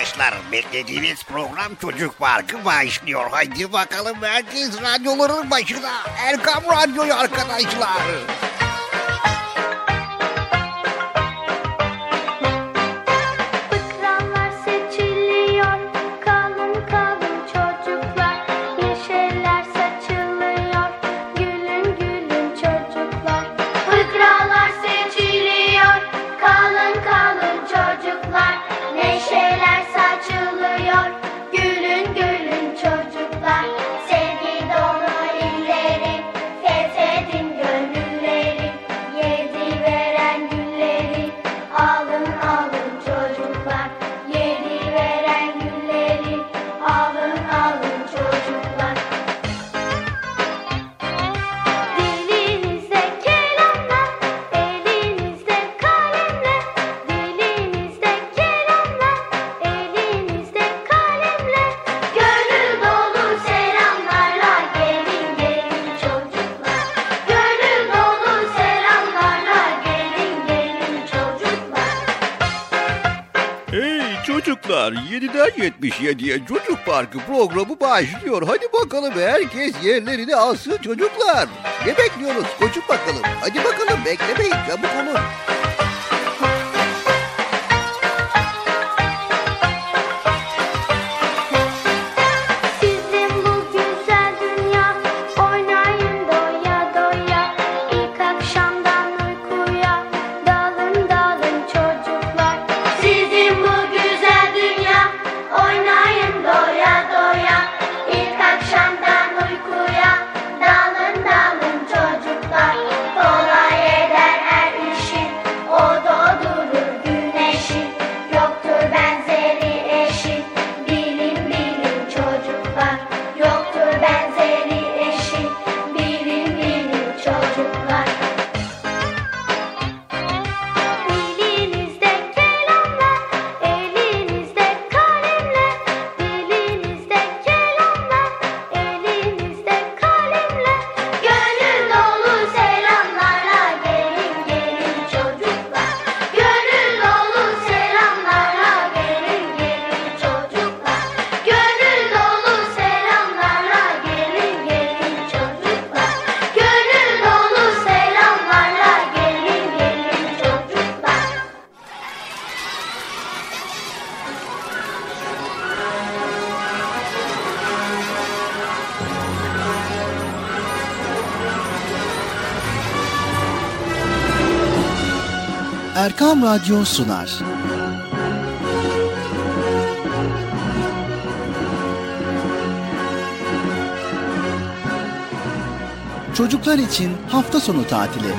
arkadaşlar beklediğiniz program Çocuk Parkı başlıyor. Haydi bakalım herkes radyoların başına. Erkam Radyo'yu arkadaşlar. Parkı programı başlıyor. Hadi bakalım herkes yerlerini alsın çocuklar. Ne bekliyoruz? Koşun bakalım. Hadi bakalım beklemeyin çabuk olun. Radyo sunar. Çocuklar için hafta sonu tatili.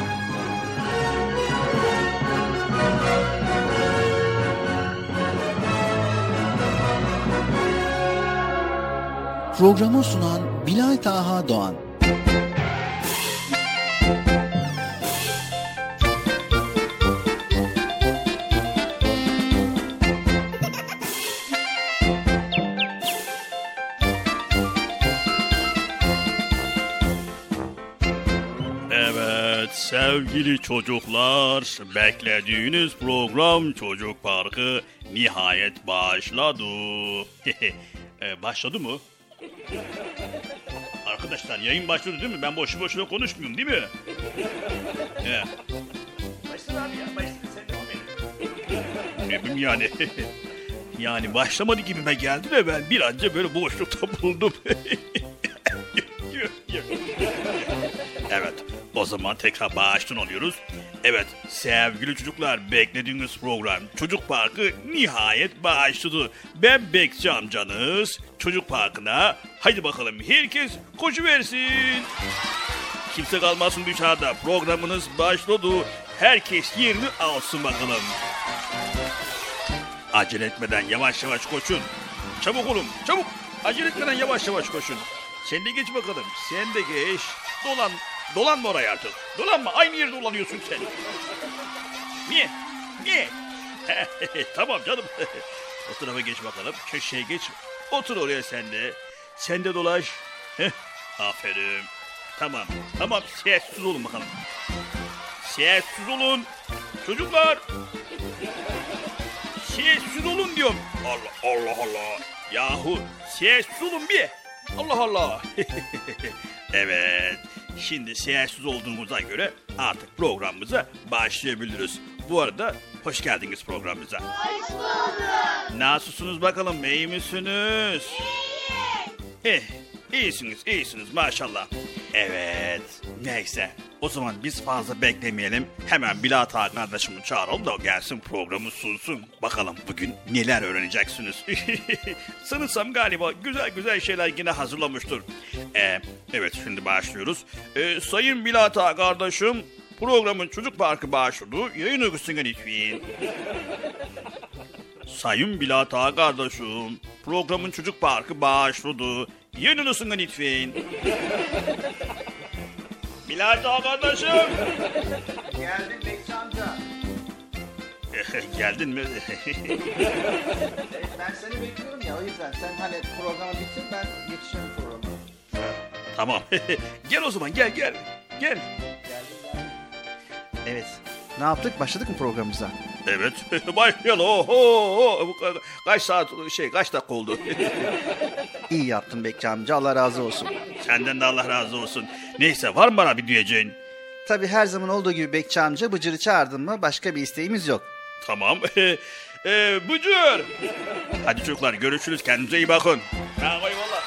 Programı sunan Bilal Taha Doğan. Sevgili çocuklar beklediğiniz program Çocuk Parkı nihayet başladı. E, başladı mı? Arkadaşlar yayın başladı değil mi? Ben boşu boşuna konuşmuyorum değil mi? Başladı abi ya. Ne bileyim yani. yani başlamadı gibime geldi de ben bir böyle boşlukta buldum. Evet, o zaman tekrar baştan alıyoruz. Evet, sevgili çocuklar beklediğiniz program Çocuk Parkı nihayet başladı. Ben Bekçi amcanız Çocuk Parkı'na haydi bakalım herkes koşu versin. Kimse kalmasın dışarıda programınız başladı. Herkes yerini alsın bakalım. Acele etmeden yavaş yavaş koşun. Çabuk olun çabuk. Acele etmeden yavaş yavaş koşun. Sen de geç bakalım. Sen de geç. Dolan. Dolanma oraya artık. Dolanma. Aynı yerde dolanıyorsun sen. Niye? Niye? tamam canım. o tarafa geç bakalım. Köşeye geç. Otur oraya sen de. Sen de dolaş. Aferin. Tamam. Tamam sessiz olun bakalım. Sessiz olun. Çocuklar. Sessiz olun diyorum. Allah Allah Allah. Yahu sessiz olun bir. Allah Allah. evet. Şimdi sessiz olduğumuza göre artık programımıza başlayabiliriz. Bu arada hoş geldiniz programımıza. Hoş bulduk. Nasılsınız bakalım iyi misiniz? Eh, iyisiniz, iyisiniz maşallah. Evet, neyse. O zaman biz fazla beklemeyelim. Hemen Bilat Ağa kardeşimi çağıralım da o gelsin programı sunsun. Bakalım bugün neler öğreneceksiniz. Sanırsam galiba güzel güzel şeyler yine hazırlamıştır. Ee, evet şimdi başlıyoruz. Ee, Sayın Bilat Ağa kardeşim programın Çocuk Parkı başladı. Yayın uygusundan lütfen. Sayın Bilat Ağa kardeşim, programın Çocuk Parkı başladı. Yanınısın lütfen. Bilat Ağa kardeşim. Geldim Bekçi amca. Geldin mi? Evet, ben seni bekliyorum ya o yüzden. Sen hani programı bitir ben geçeceğim programı. tamam. gel o zaman gel gel. Gel. Evet. Ne yaptık? Başladık mı programımıza? Evet başlayalım. Oho, Kaç saat şey kaç dakika oldu? İyi yaptın Bekçi amca. Allah razı olsun. Senden de Allah razı olsun. Neyse var mı bana bir diyeceğin? Tabii her zaman olduğu gibi Bekçi amca Bıcır'ı çağırdın mı başka bir isteğimiz yok. Tamam. ee, Bıcır. Hadi çocuklar görüşürüz. Kendinize iyi bakın. Tamam eyvallah.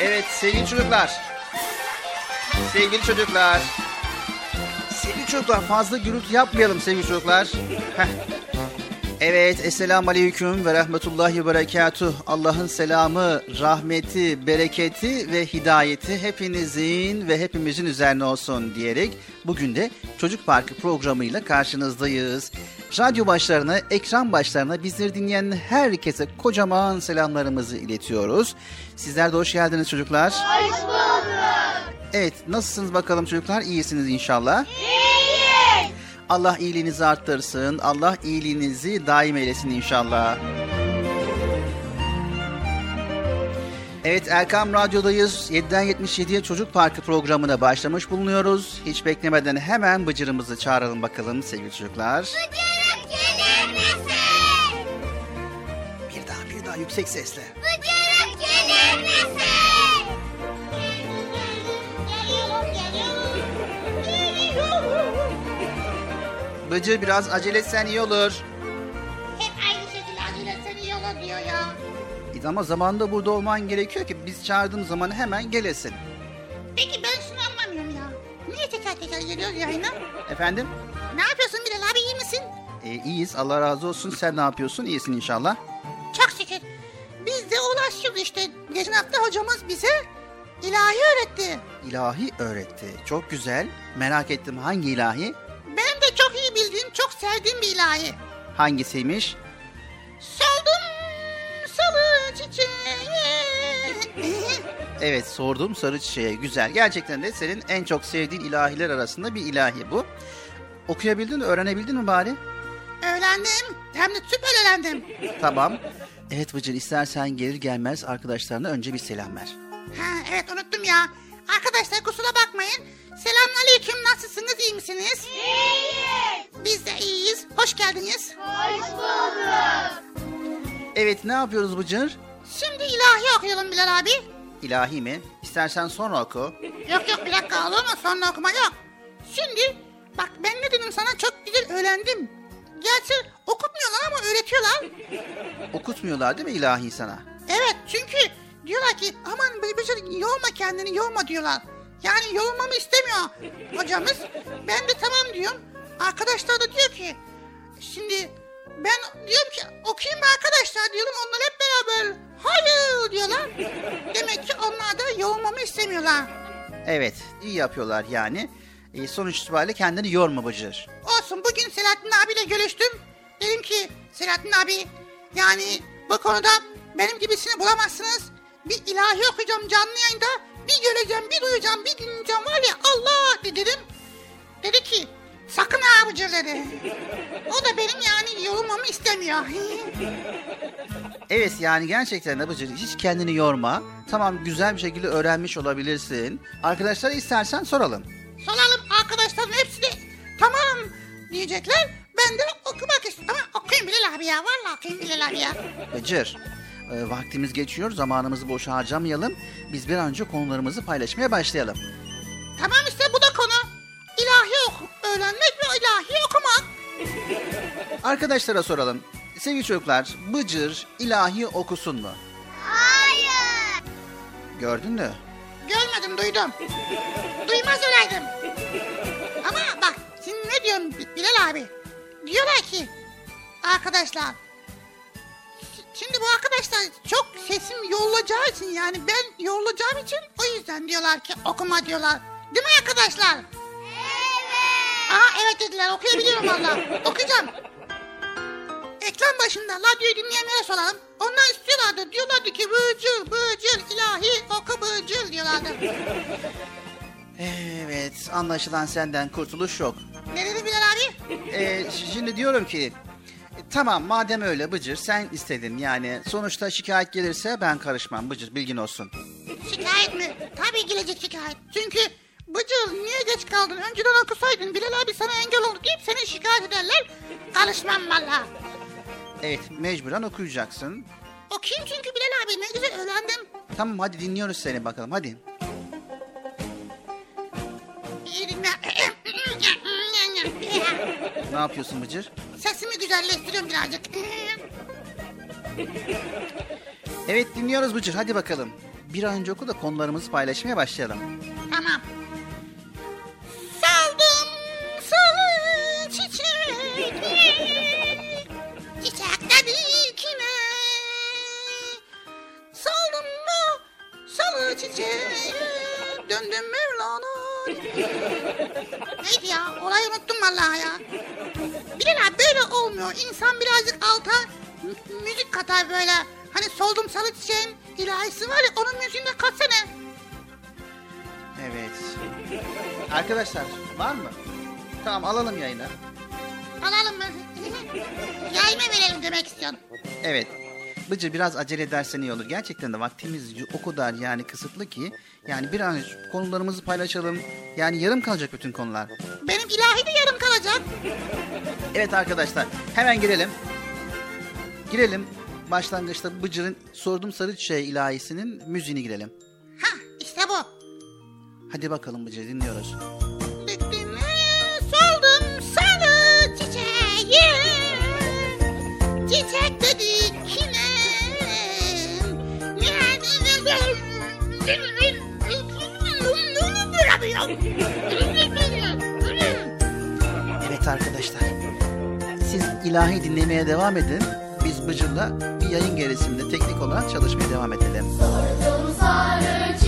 Evet sevgili çocuklar. Sevgili çocuklar. Çocuklar fazla gürültü yapmayalım sevgili çocuklar. Evet, Esselamu Aleyküm ve Rahmetullahi ve Berekatuh. Allah'ın selamı, rahmeti, bereketi ve hidayeti hepinizin ve hepimizin üzerine olsun diyerek bugün de Çocuk Parkı programıyla karşınızdayız. Radyo başlarına, ekran başlarına bizleri dinleyen herkese kocaman selamlarımızı iletiyoruz. Sizler de hoş geldiniz çocuklar. Hoş bulduk. Evet, nasılsınız bakalım çocuklar? İyisiniz inşallah. İyiyiz. Allah iyiliğinizi arttırsın. Allah iyiliğinizi daim eylesin inşallah. Evet Erkam Radyo'dayız. 7'den 77'ye Çocuk Parkı programına başlamış bulunuyoruz. Hiç beklemeden hemen Bıcır'ımızı çağıralım bakalım sevgili çocuklar. Bıcırık gelir misin? Bir daha bir daha yüksek sesle. Bıcırık gelir misin? Geliyorum, geliyorum. Geliyorum. Bıcır biraz acele etsen iyi olur. E Ama zamanında burada olman gerekiyor ki biz çağırdığımız zaman hemen gelesin. Peki ben şunu anlamıyorum ya. Niye teker teker geliyoruz yayına? Efendim? Ne yapıyorsun Bilal abi iyi misin? E, iyiyiz Allah razı olsun. Sen ne yapıyorsun? İyisin inşallah. Çok şükür. Biz de ulaşıyoruz işte. Geçen hafta hocamız bize ilahi öğretti. İlahi öğretti. Çok güzel. Merak ettim hangi ilahi? Benim de çok iyi bildiğim, çok sevdiğim bir ilahi. Hangisiymiş? Soldum salı çiçeği. Evet sordum sarı çiçeğe. Güzel. Gerçekten de senin en çok sevdiğin ilahiler arasında bir ilahi bu. Okuyabildin mi? Öğrenebildin mi bari? öğrendim. Hem de süper öğrendim. Tamam. Evet Bıcır istersen gelir gelmez arkadaşlarına önce bir selam ver. Ha, evet unuttum ya. Arkadaşlar kusura bakmayın. Selamünaleyküm. Nasılsınız? iyi misiniz? İyiyiz. Biz de iyiyiz. Hoş geldiniz. Hoş bulduk. Evet ne yapıyoruz Bıcır? Şimdi ilahi okuyalım Bilal abi. İlahi mi? İstersen sonra oku. Yok yok bir dakika olur mu? Sonra okuma yok. Şimdi bak ben ne dedim sana çok güzel öğrendim. Gerçi okutmuyorlar ama öğretiyorlar. Okutmuyorlar değil mi ilahi sana? Evet çünkü diyorlar ki aman Bıcır yorma kendini yorma diyorlar. Yani yorulmamı istemiyor hocamız. Ben de tamam diyorum. Arkadaşlar da diyor ki şimdi ben diyorum ki okuyayım mı arkadaşlar diyorum. Onlar hep beraber hayır diyorlar. Demek ki onlar da yorulmamı istemiyorlar. Evet iyi yapıyorlar yani. E, sonuç itibariyle kendini yorma Bıcır. Olsun bugün Selahattin abiyle görüştüm. Dedim ki Selahattin abi yani bu konuda benim gibisini bulamazsınız. Bir ilahi okuyacağım canlı yayında. Bir göreceğim, bir duyacağım, bir dinleyeceğim var ya Allah dedim. Dedi ki sakın ha dedi. O da benim yani yorulmamı istemiyor. Evet yani gerçekten Bıcır hiç kendini yorma. Tamam güzel bir şekilde öğrenmiş olabilirsin. Arkadaşlara istersen soralım. Soralım arkadaşların hepsi de tamam diyecekler. Ben de okumak istiyorum. Ama okuyayım Bilal abi ya. Vallahi okuyayım Bilal abi ya. Bıcır e, vaktimiz geçiyor zamanımızı boş harcamayalım. Biz bir an önce konularımızı paylaşmaya başlayalım. Tamam işte bu da öğrenmek ve ilahi okumak. Arkadaşlara soralım. Sevgili çocuklar Bıcır ilahi okusun mu? Hayır. Gördün mü? Görmedim duydum. Duymaz olaydım. Ama bak şimdi ne diyorum Bi- Bilal abi? Diyorlar ki arkadaşlar Şimdi bu arkadaşlar çok sesim yollayacağı için yani ben yollayacağım için o yüzden diyorlar ki okuma diyorlar. Değil mi arkadaşlar? Aa evet dediler okuyabiliyorum valla. Okuyacağım. Ekran başında radyoyu dinleyenlere soralım. Onlar istiyorlardı. Diyorlardı ki bıcır bıcır ilahi oku bıcır diyorlardı. Evet anlaşılan senden kurtuluş yok. ne dedi Bilal abi? Ee, şimdi diyorum ki tamam madem öyle Bıcır sen istedin yani sonuçta şikayet gelirse ben karışmam Bıcır bilgin olsun. Şikayet mi? Tabii gelecek şikayet. Çünkü bıcır niye geç kaldın? Önceden okusaydın Bilal abi sana engel oldu deyip seni şikayet ederler. Karışmam valla. Evet mecburen okuyacaksın. Okuyayım çünkü Bilal abi ne güzel öğrendim. Tamam hadi dinliyoruz seni bakalım hadi. Ne yapıyorsun Bıcır? Sesimi güzelleştiriyorum birazcık. Evet dinliyoruz Bıcır hadi bakalım. Bir an önce oku da konularımızı paylaşmaya başlayalım. Tamam. Çiçekte dikine Saldım da salı çiçeği Döndüm Mevlana Neydi ya? Olayı unuttum vallahi ya. Bilal böyle olmuyor. İnsan birazcık alta mü- müzik katar böyle. Hani soldum salı çiçeğin ilahisi var ya onun müziğini katsana. Evet. Arkadaşlar var mı? Tamam alalım yayına. Alalım mı? Yayma verelim demek istiyorum. Evet. Bıcır biraz acele edersen iyi olur. Gerçekten de vaktimiz o kadar yani kısıtlı ki. Yani bir an konularımızı paylaşalım. Yani yarım kalacak bütün konular. Benim ilahi de yarım kalacak. Evet arkadaşlar hemen girelim. Girelim. Başlangıçta Bıcır'ın Sordum Sarı Çiçeği ilahisinin müziğini girelim. Ha işte bu. Hadi bakalım Bıcır dinliyoruz. Çiçek Evet arkadaşlar. Siz ilahi dinlemeye devam edin. Biz Bıcır'la bir yayın gerisinde teknik olarak çalışmaya devam edelim. Sordum sarı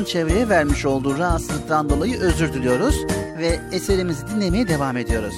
Hoca'nın çevreye vermiş olduğu rahatsızlıktan dolayı özür diliyoruz ve eserimizi dinlemeye devam ediyoruz.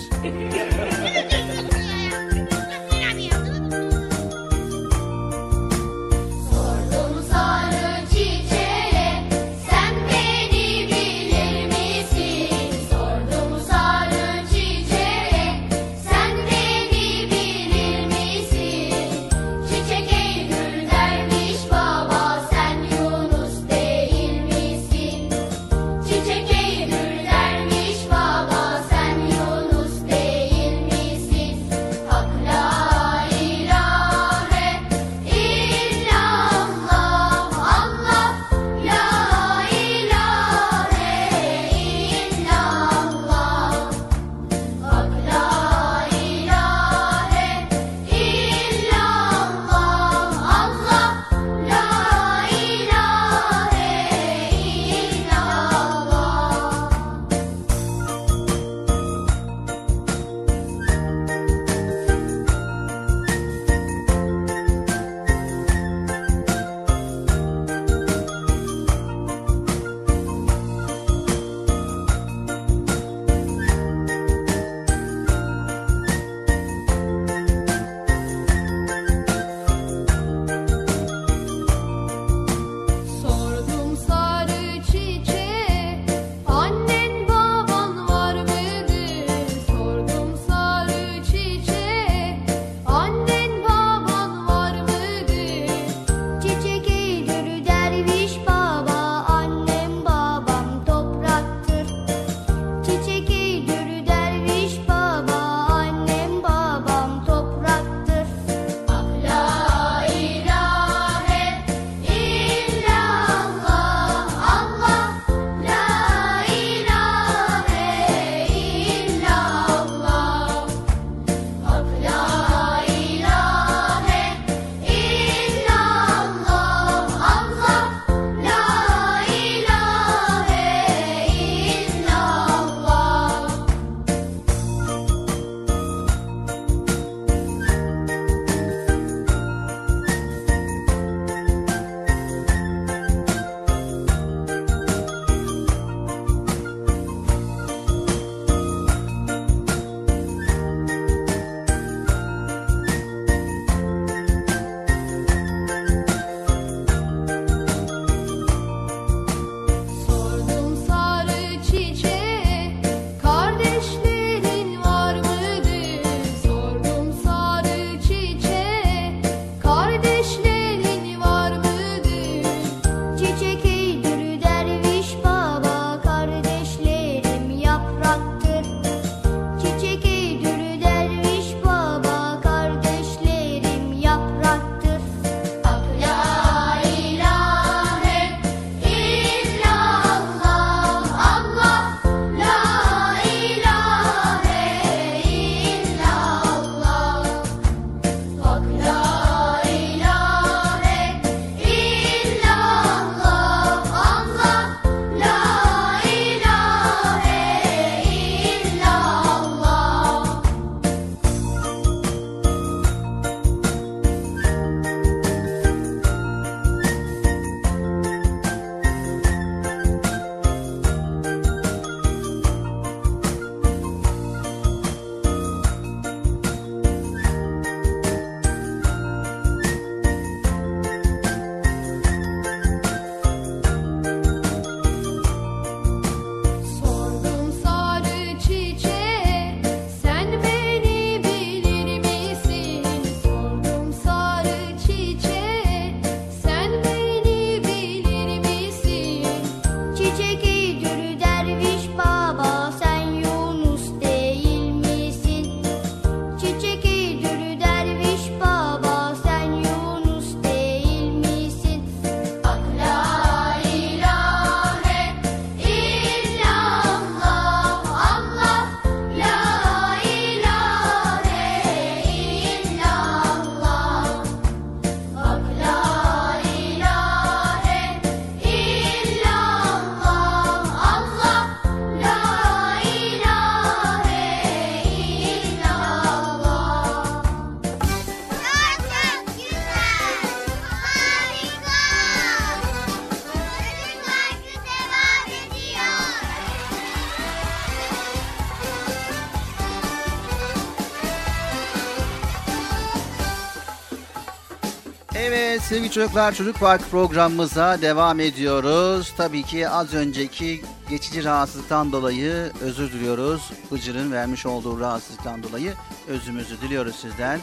Sevgili çocuklar Çocuk Park programımıza devam ediyoruz. Tabii ki az önceki geçici rahatsızlıktan dolayı özür diliyoruz. Bıcır'ın vermiş olduğu rahatsızlıktan dolayı özümüzü diliyoruz sizden.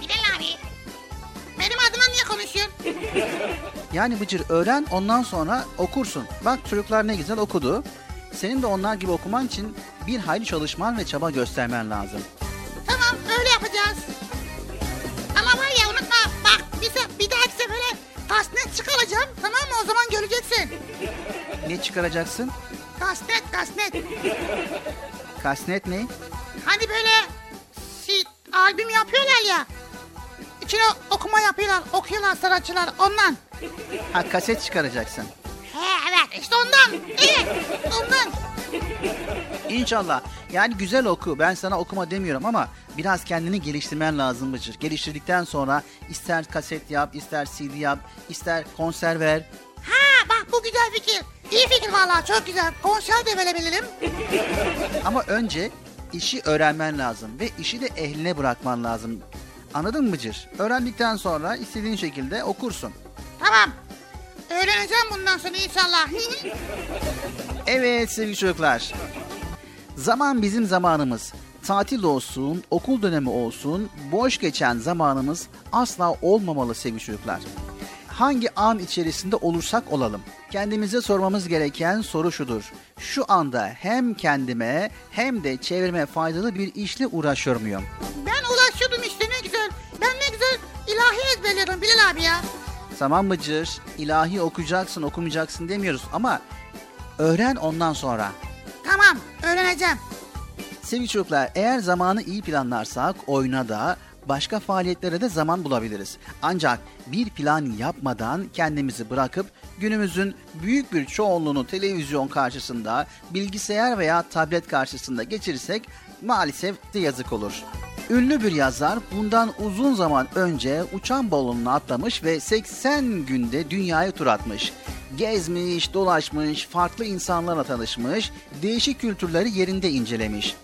Bilal abi. Benim adıma niye konuşuyorsun? Yani Bıcır öğren ondan sonra okursun. Bak çocuklar ne güzel okudu. Senin de onlar gibi okuman için bir hayli çalışman ve çaba göstermen lazım. O zaman göreceksin. Ne çıkaracaksın? Kasnet kasnet. Kasnet ne? Hani böyle si, albüm yapıyorlar ya. İçine okuma yapıyorlar okuyorlar sanatçılar ondan. Ha kaset çıkaracaksın. He evet işte ondan. Evet ondan. İnşallah. Yani güzel oku. Ben sana okuma demiyorum ama biraz kendini geliştirmen lazım Bıcır. Geliştirdikten sonra ister kaset yap, ister CD yap, ister konser ver. Ha bak bu güzel fikir. İyi fikir vallahi çok güzel. Konser de verebilirim. Ama önce işi öğrenmen lazım ve işi de ehline bırakman lazım. Anladın mı Bıcır? Öğrendikten sonra istediğin şekilde okursun. Tamam. Öğreneceğim bundan sonra inşallah. Evet sevgili çocuklar. Zaman bizim zamanımız. Tatil olsun, okul dönemi olsun, boş geçen zamanımız asla olmamalı sevgili çocuklar. Hangi an içerisinde olursak olalım. Kendimize sormamız gereken soru şudur. Şu anda hem kendime hem de çevreme faydalı bir işle uğraşıyor muyum? ben ulaşıyordum işte ne güzel. Ben ne güzel ilahi ezberliyorum Bilal abi ya. Tamam mıcır? İlahi okuyacaksın, okumayacaksın demiyoruz ama öğren ondan sonra. Tamam öğreneceğim. Sevgili çocuklar eğer zamanı iyi planlarsak oyuna da başka faaliyetlere de zaman bulabiliriz. Ancak bir plan yapmadan kendimizi bırakıp günümüzün büyük bir çoğunluğunu televizyon karşısında, bilgisayar veya tablet karşısında geçirirsek maalesef de yazık olur. Ünlü bir yazar bundan uzun zaman önce uçan balonuna atlamış ve 80 günde dünyayı tur atmış. Gezmiş, dolaşmış, farklı insanlarla tanışmış, değişik kültürleri yerinde incelemiş.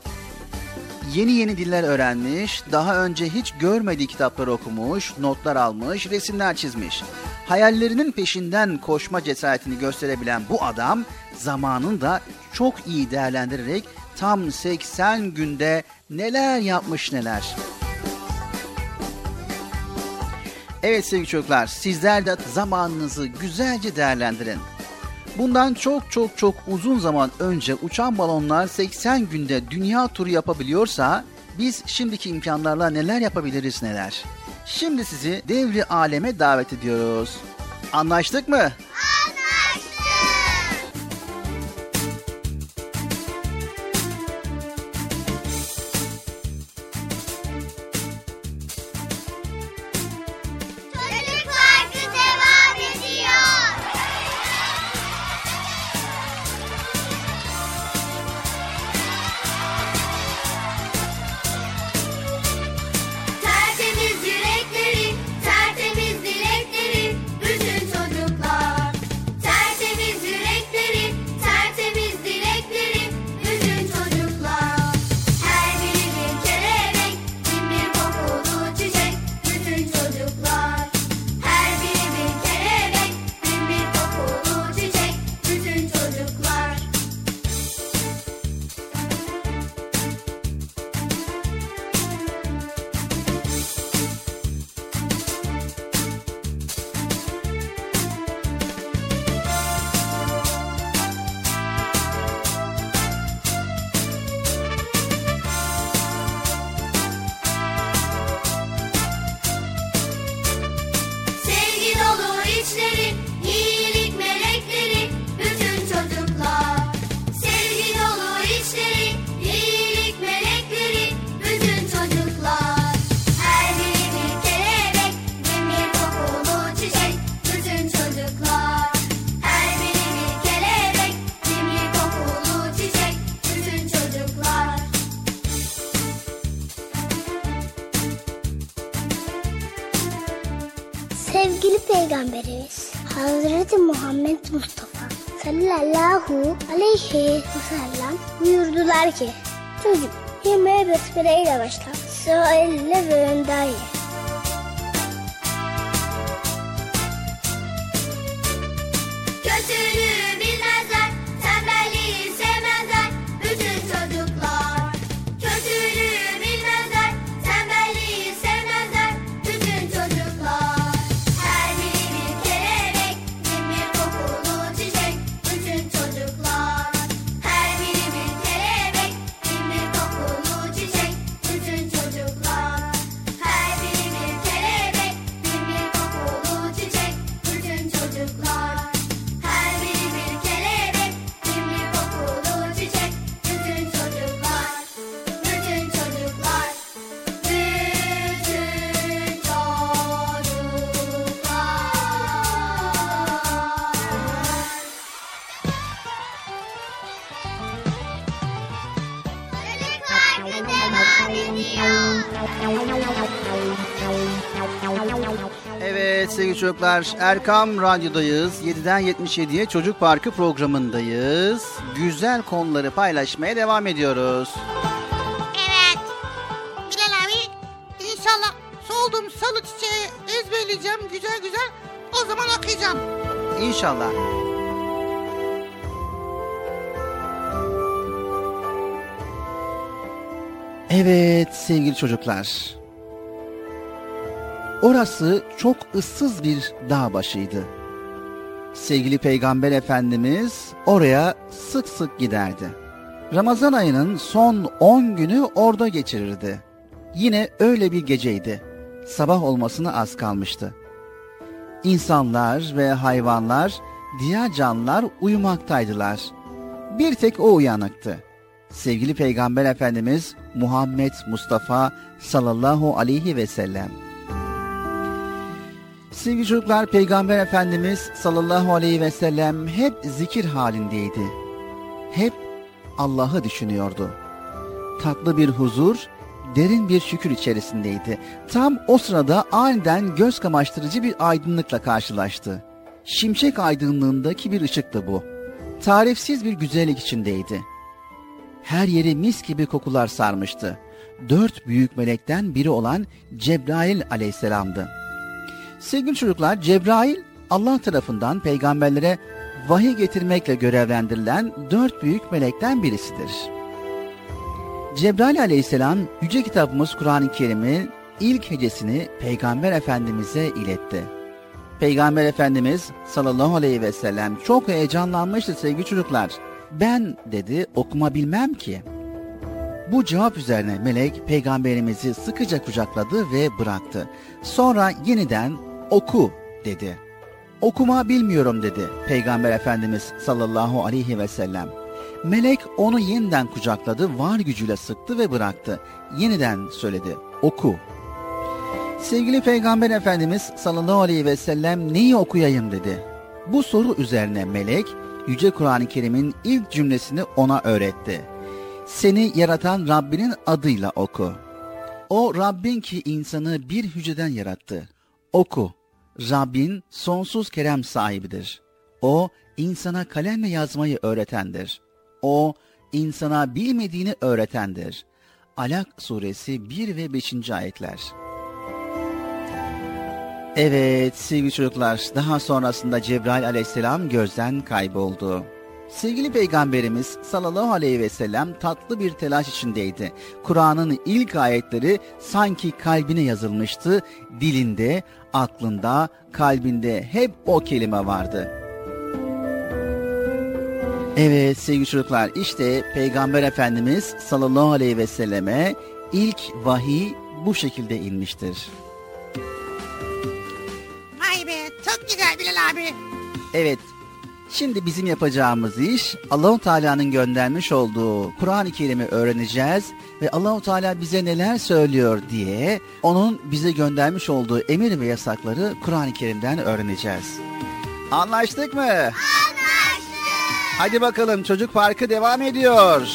Yeni yeni diller öğrenmiş, daha önce hiç görmediği kitapları okumuş, notlar almış, resimler çizmiş. Hayallerinin peşinden koşma cesaretini gösterebilen bu adam zamanını da çok iyi değerlendirerek tam 80 günde neler yapmış neler. Evet sevgili çocuklar, sizler de zamanınızı güzelce değerlendirin. Bundan çok çok çok uzun zaman önce uçan balonlar 80 günde dünya turu yapabiliyorsa biz şimdiki imkanlarla neler yapabiliriz neler. Şimdi sizi devri aleme davet ediyoruz. Anlaştık mı? Çocuk buyurdular ki çocuk yemeğe besmeleyle başla. Sağ ve önden ye. Götür çocuklar Erkam Radyo'dayız. 7'den 77'ye Çocuk Parkı programındayız. Güzel konuları paylaşmaya devam ediyoruz. Evet. Bilal abi inşallah solduğum salı çiçeği ezberleyeceğim güzel güzel. O zaman okuyacağım. İnşallah. Evet sevgili çocuklar. Orası çok ıssız bir dağ başıydı. Sevgili Peygamber Efendimiz oraya sık sık giderdi. Ramazan ayının son 10 günü orada geçirirdi. Yine öyle bir geceydi. Sabah olmasına az kalmıştı. İnsanlar ve hayvanlar, diğer canlılar uyumaktaydılar. Bir tek o uyanıktı. Sevgili Peygamber Efendimiz Muhammed Mustafa sallallahu aleyhi ve sellem. Sevgili çocuklar Peygamber Efendimiz sallallahu aleyhi ve sellem hep zikir halindeydi. Hep Allah'ı düşünüyordu. Tatlı bir huzur, derin bir şükür içerisindeydi. Tam o sırada aniden göz kamaştırıcı bir aydınlıkla karşılaştı. Şimşek aydınlığındaki bir ışıktı bu. Tarifsiz bir güzellik içindeydi. Her yeri mis gibi kokular sarmıştı. Dört büyük melekten biri olan Cebrail aleyhisselamdı. Sevgili çocuklar, Cebrail Allah tarafından peygamberlere vahiy getirmekle görevlendirilen dört büyük melekten birisidir. Cebrail aleyhisselam yüce kitabımız Kur'an-ı Kerim'in ilk hecesini Peygamber Efendimiz'e iletti. Peygamber Efendimiz sallallahu aleyhi ve sellem çok heyecanlanmıştı sevgili çocuklar. Ben dedi okuma bilmem ki. Bu cevap üzerine melek peygamberimizi sıkıca kucakladı ve bıraktı. Sonra yeniden oku dedi. Okuma bilmiyorum dedi Peygamber Efendimiz sallallahu aleyhi ve sellem. Melek onu yeniden kucakladı, var gücüyle sıktı ve bıraktı. Yeniden söyledi, oku. Sevgili Peygamber Efendimiz sallallahu aleyhi ve sellem neyi okuyayım dedi. Bu soru üzerine melek Yüce Kur'an-ı Kerim'in ilk cümlesini ona öğretti. Seni yaratan Rabbinin adıyla oku. O Rabbin ki insanı bir hücreden yarattı. Oku. Rabbin sonsuz kerem sahibidir. O insana kalemle yazmayı öğretendir. O insana bilmediğini öğretendir. Alak suresi 1 ve 5. ayetler. Evet sevgili çocuklar daha sonrasında Cebrail aleyhisselam gözden kayboldu. Sevgili peygamberimiz sallallahu aleyhi ve sellem tatlı bir telaş içindeydi. Kur'an'ın ilk ayetleri sanki kalbine yazılmıştı. Dilinde, aklında, kalbinde hep o kelime vardı. Evet sevgili çocuklar işte Peygamber Efendimiz sallallahu aleyhi ve selleme ilk vahiy bu şekilde inmiştir. Vay be çok güzel Bilal abi. Evet. Şimdi bizim yapacağımız iş Allahu Teala'nın göndermiş olduğu Kur'an-ı Kerim'i öğreneceğiz ve Allahu Teala bize neler söylüyor diye onun bize göndermiş olduğu emir ve yasakları Kur'an-ı Kerim'den öğreneceğiz. Anlaştık mı? Anlaştık. Hadi bakalım çocuk parkı devam ediyor.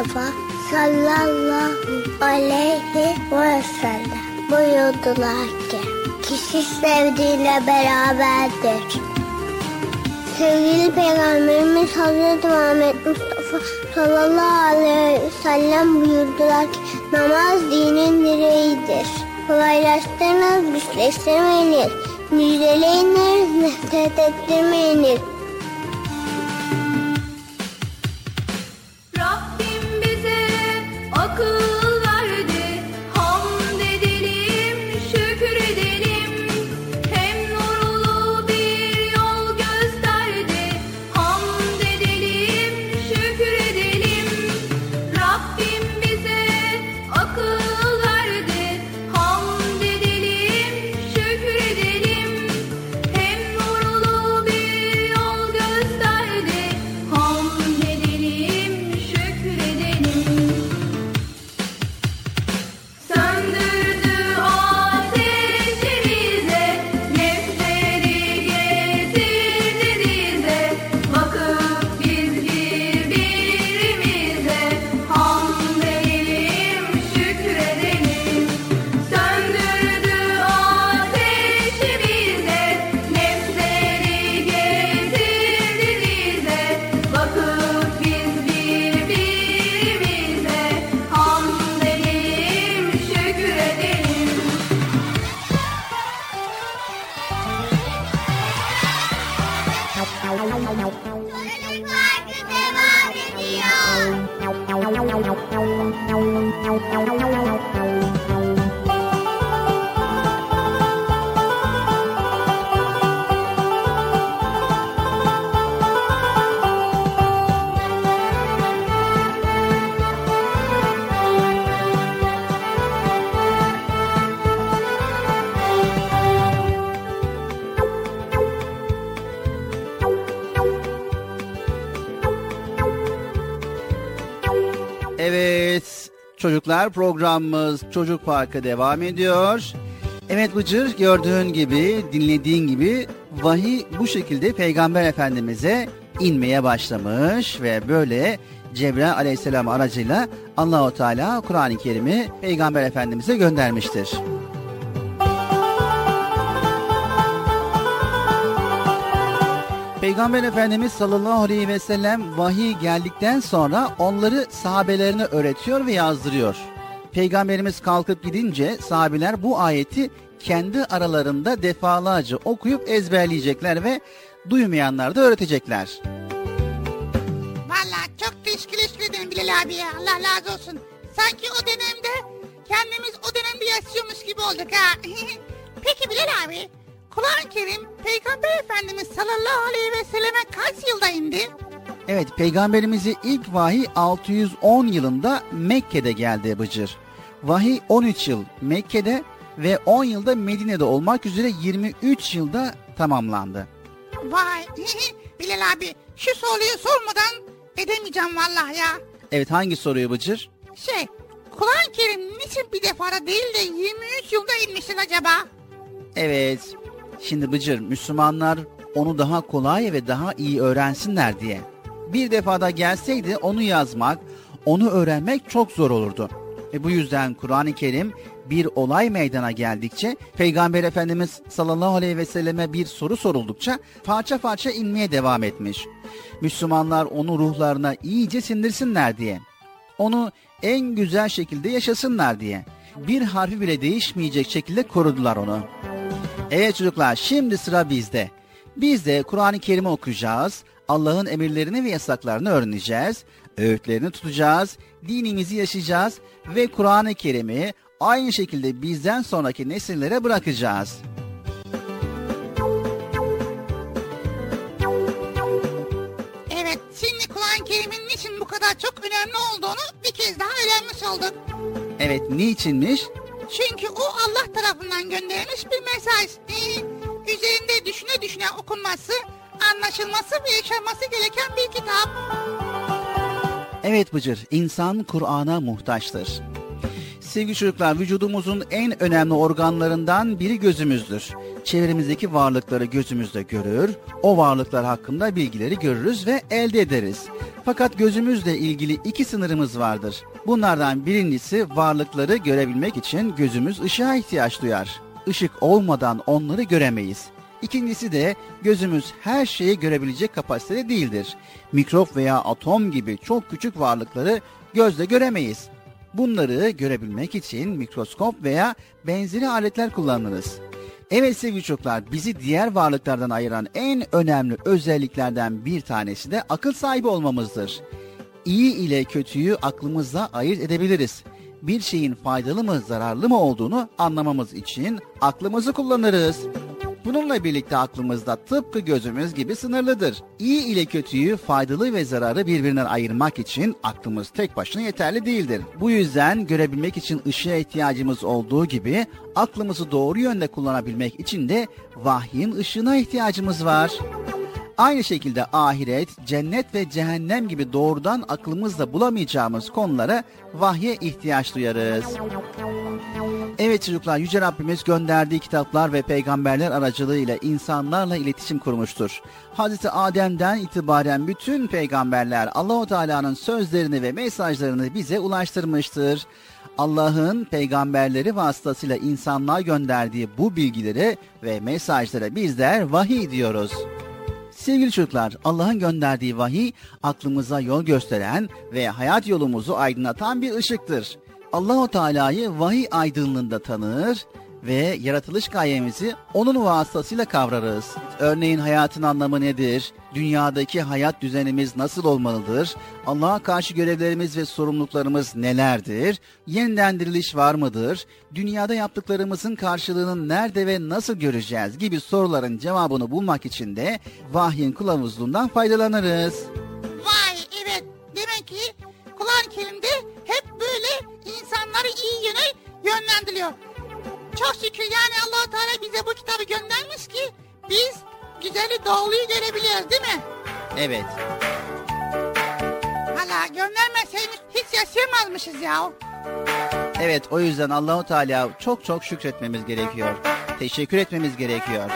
Mustafa sallallahu aleyhi ve sellem buyurdular ki kişi sevdiğiyle beraberdir. Sevgili Peygamberimiz Hazreti Muhammed Mustafa sallallahu aleyhi ve sellem buyurdular ki namaz dinin direğidir. Kolaylaştırınız, güçleştirmeyiniz. Müjdeleyiniz, nefret ettirmeyiniz. Çocuklar programımız Çocuk Parkı devam ediyor. Evet Bıcır gördüğün gibi dinlediğin gibi vahiy bu şekilde Peygamber Efendimiz'e inmeye başlamış ve böyle Cebrail aleyhisselam aracıyla Allahu Teala Kur'an-ı Kerim'i Peygamber Efendimiz'e göndermiştir. Peygamber Efendimiz sallallahu aleyhi ve sellem vahiy geldikten sonra onları sahabelerine öğretiyor ve yazdırıyor. Peygamberimiz kalkıp gidince sahabeler bu ayeti kendi aralarında defalarca okuyup ezberleyecekler ve duymayanlar da öğretecekler. Vallahi çok teşekkür ederim Bilal abi ya. Allah razı olsun. Sanki o dönemde kendimiz o dönemde yaşıyormuş gibi olduk ha. Peki Bilal abi, Kur'an-ı Kerim Peygamber Efendimiz sallallahu aleyhi ve selleme kaç yılda indi? Evet peygamberimize ilk vahiy 610 yılında Mekke'de geldi Bıcır. Vahiy 13 yıl Mekke'de ve 10 yılda Medine'de olmak üzere 23 yılda tamamlandı. Vay Bilal abi şu soruyu sormadan edemeyeceğim vallahi ya. Evet hangi soruyu Bıcır? Şey Kur'an-ı Kerim niçin bir defada değil de 23 yılda inmiştir acaba? Evet. Şimdi Bıcır Müslümanlar onu daha kolay ve daha iyi öğrensinler diye. Bir defada gelseydi onu yazmak, onu öğrenmek çok zor olurdu. Ve bu yüzden Kur'an-ı Kerim bir olay meydana geldikçe Peygamber Efendimiz sallallahu aleyhi ve selleme bir soru soruldukça parça parça inmeye devam etmiş. Müslümanlar onu ruhlarına iyice sindirsinler diye. Onu en güzel şekilde yaşasınlar diye. Bir harfi bile değişmeyecek şekilde korudular onu. Evet çocuklar şimdi sıra bizde. Biz de Kur'an-ı Kerim'i okuyacağız. Allah'ın emirlerini ve yasaklarını öğreneceğiz. Öğütlerini tutacağız. Dinimizi yaşayacağız. Ve Kur'an-ı Kerim'i aynı şekilde bizden sonraki nesillere bırakacağız. Evet şimdi Kur'an-ı Kerim'in niçin bu kadar çok önemli olduğunu bir kez daha öğrenmiş olduk. Evet niçinmiş? Çünkü o Allah tarafından gönderilmiş bir mesaj. Ee, üzerinde düşüne düşüne okunması, anlaşılması ve yaşanması gereken bir kitap. Evet Bıcır, insan Kur'an'a muhtaçtır. Sevgili çocuklar, vücudumuzun en önemli organlarından biri gözümüzdür. çevremizdeki varlıkları gözümüzle görür, o varlıklar hakkında bilgileri görürüz ve elde ederiz. Fakat gözümüzle ilgili iki sınırımız vardır. Bunlardan birincisi varlıkları görebilmek için gözümüz ışığa ihtiyaç duyar. Işık olmadan onları göremeyiz. İkincisi de gözümüz her şeyi görebilecek kapasitede değildir. Mikrop veya atom gibi çok küçük varlıkları gözle göremeyiz. Bunları görebilmek için mikroskop veya benzeri aletler kullanırız. Evet sevgili çocuklar, bizi diğer varlıklardan ayıran en önemli özelliklerden bir tanesi de akıl sahibi olmamızdır. İyi ile kötüyü aklımızla ayırt edebiliriz. Bir şeyin faydalı mı zararlı mı olduğunu anlamamız için aklımızı kullanırız. Bununla birlikte aklımızda tıpkı gözümüz gibi sınırlıdır. İyi ile kötüyü, faydalı ve zararı birbirinden ayırmak için aklımız tek başına yeterli değildir. Bu yüzden görebilmek için ışığa ihtiyacımız olduğu gibi aklımızı doğru yönde kullanabilmek için de vahyin ışığına ihtiyacımız var. Aynı şekilde ahiret, cennet ve cehennem gibi doğrudan aklımızla bulamayacağımız konulara vahye ihtiyaç duyarız. Evet çocuklar Yüce Rabbimiz gönderdiği kitaplar ve peygamberler aracılığıyla insanlarla iletişim kurmuştur. Hazreti Adem'den itibaren bütün peygamberler Allahu Teala'nın sözlerini ve mesajlarını bize ulaştırmıştır. Allah'ın peygamberleri vasıtasıyla insanlığa gönderdiği bu bilgileri ve mesajlara bizler vahiy diyoruz. Sevgili çocuklar, Allah'ın gönderdiği vahiy aklımıza yol gösteren ve hayat yolumuzu aydınlatan bir ışıktır. Allahu Teala'yı vahiy aydınlığında tanır ve yaratılış gayemizi onun vasıtasıyla kavrarız. Örneğin hayatın anlamı nedir? Dünyadaki hayat düzenimiz nasıl olmalıdır? Allah'a karşı görevlerimiz ve sorumluluklarımız nelerdir? Yeniden diriliş var mıdır? Dünyada yaptıklarımızın karşılığını nerede ve nasıl göreceğiz gibi soruların cevabını bulmak için de vahyin kılavuzluğundan faydalanırız. Vay evet demek ki Kur'an-ı Kerim'de hep böyle insanları iyi yöne yönlendiriyor. Çok şükür yani allah Teala bize bu kitabı göndermiş ki biz güzeli doğruyu görebiliyoruz değil mi? Evet. Hala göndermeseymiş hiç yaşayamazmışız ya. Evet o yüzden Allahu Teala çok çok şükretmemiz gerekiyor. Teşekkür etmemiz gerekiyor.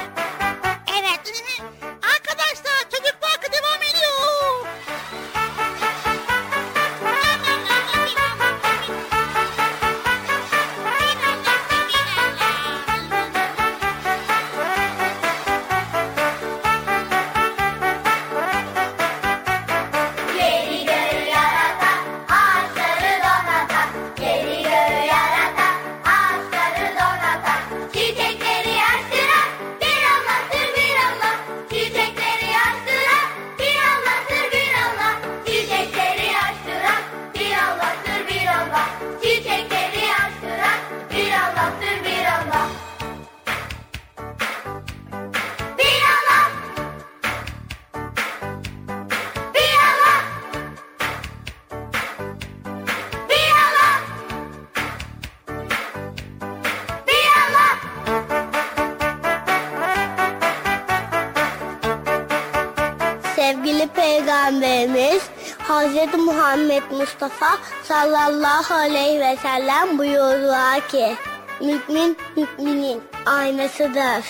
Sallallahu aleyhi ve sellem buyurdular ki Mümin müminin aynasıdır.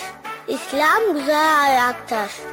İslam güzel ayaktır.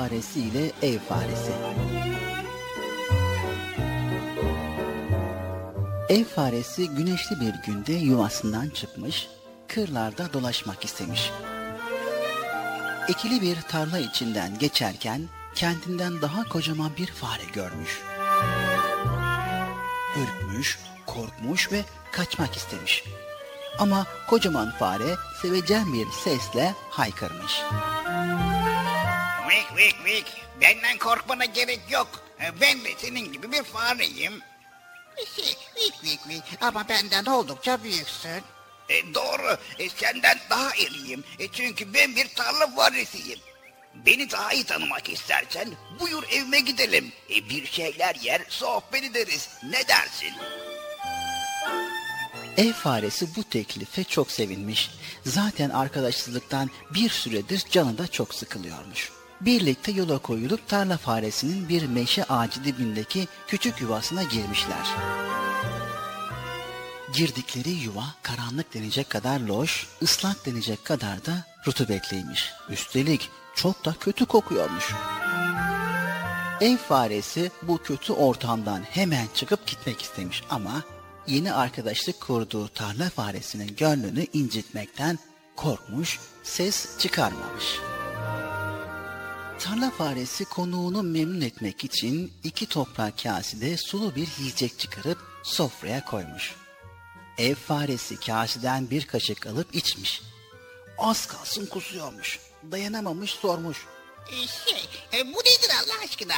Faresi ile ev faresi. Ev faresi güneşli bir günde yuvasından çıkmış, kırlarda dolaşmak istemiş. Ekili bir tarla içinden geçerken kendinden daha kocaman bir fare görmüş. Ürkmüş, korkmuş ve kaçmak istemiş. Ama kocaman fare sevecen bir sesle haykırmış. Vik vik. Benden korkmana gerek yok. Ben de senin gibi bir fareyim. Vik vik vik ama benden oldukça büyüksün. E, doğru. E, senden daha iriyim. E, çünkü ben bir tarla faresiyim. Beni daha iyi tanımak istersen buyur evime gidelim. E, bir şeyler yer, sohbet ederiz. Ne dersin? Ev faresi bu teklife çok sevinmiş. Zaten arkadaşsızlıktan bir süredir canı da çok sıkılıyormuş. Birlikte yola koyulup tarla faresinin bir meşe ağacı dibindeki küçük yuvasına girmişler. Girdikleri yuva karanlık denecek kadar loş, ıslak denecek kadar da rutubetliymiş. Üstelik çok da kötü kokuyormuş. Ev faresi bu kötü ortamdan hemen çıkıp gitmek istemiş ama yeni arkadaşlık kurduğu tarla faresinin gönlünü incitmekten korkmuş, ses çıkarmamış. Tarla faresi konuğunu memnun etmek için iki toprak kasede sulu bir yiyecek çıkarıp sofraya koymuş. Ev faresi kaseden bir kaşık alıp içmiş. Az kalsın kusuyormuş. Dayanamamış sormuş. E, şey, e, bu nedir Allah aşkına?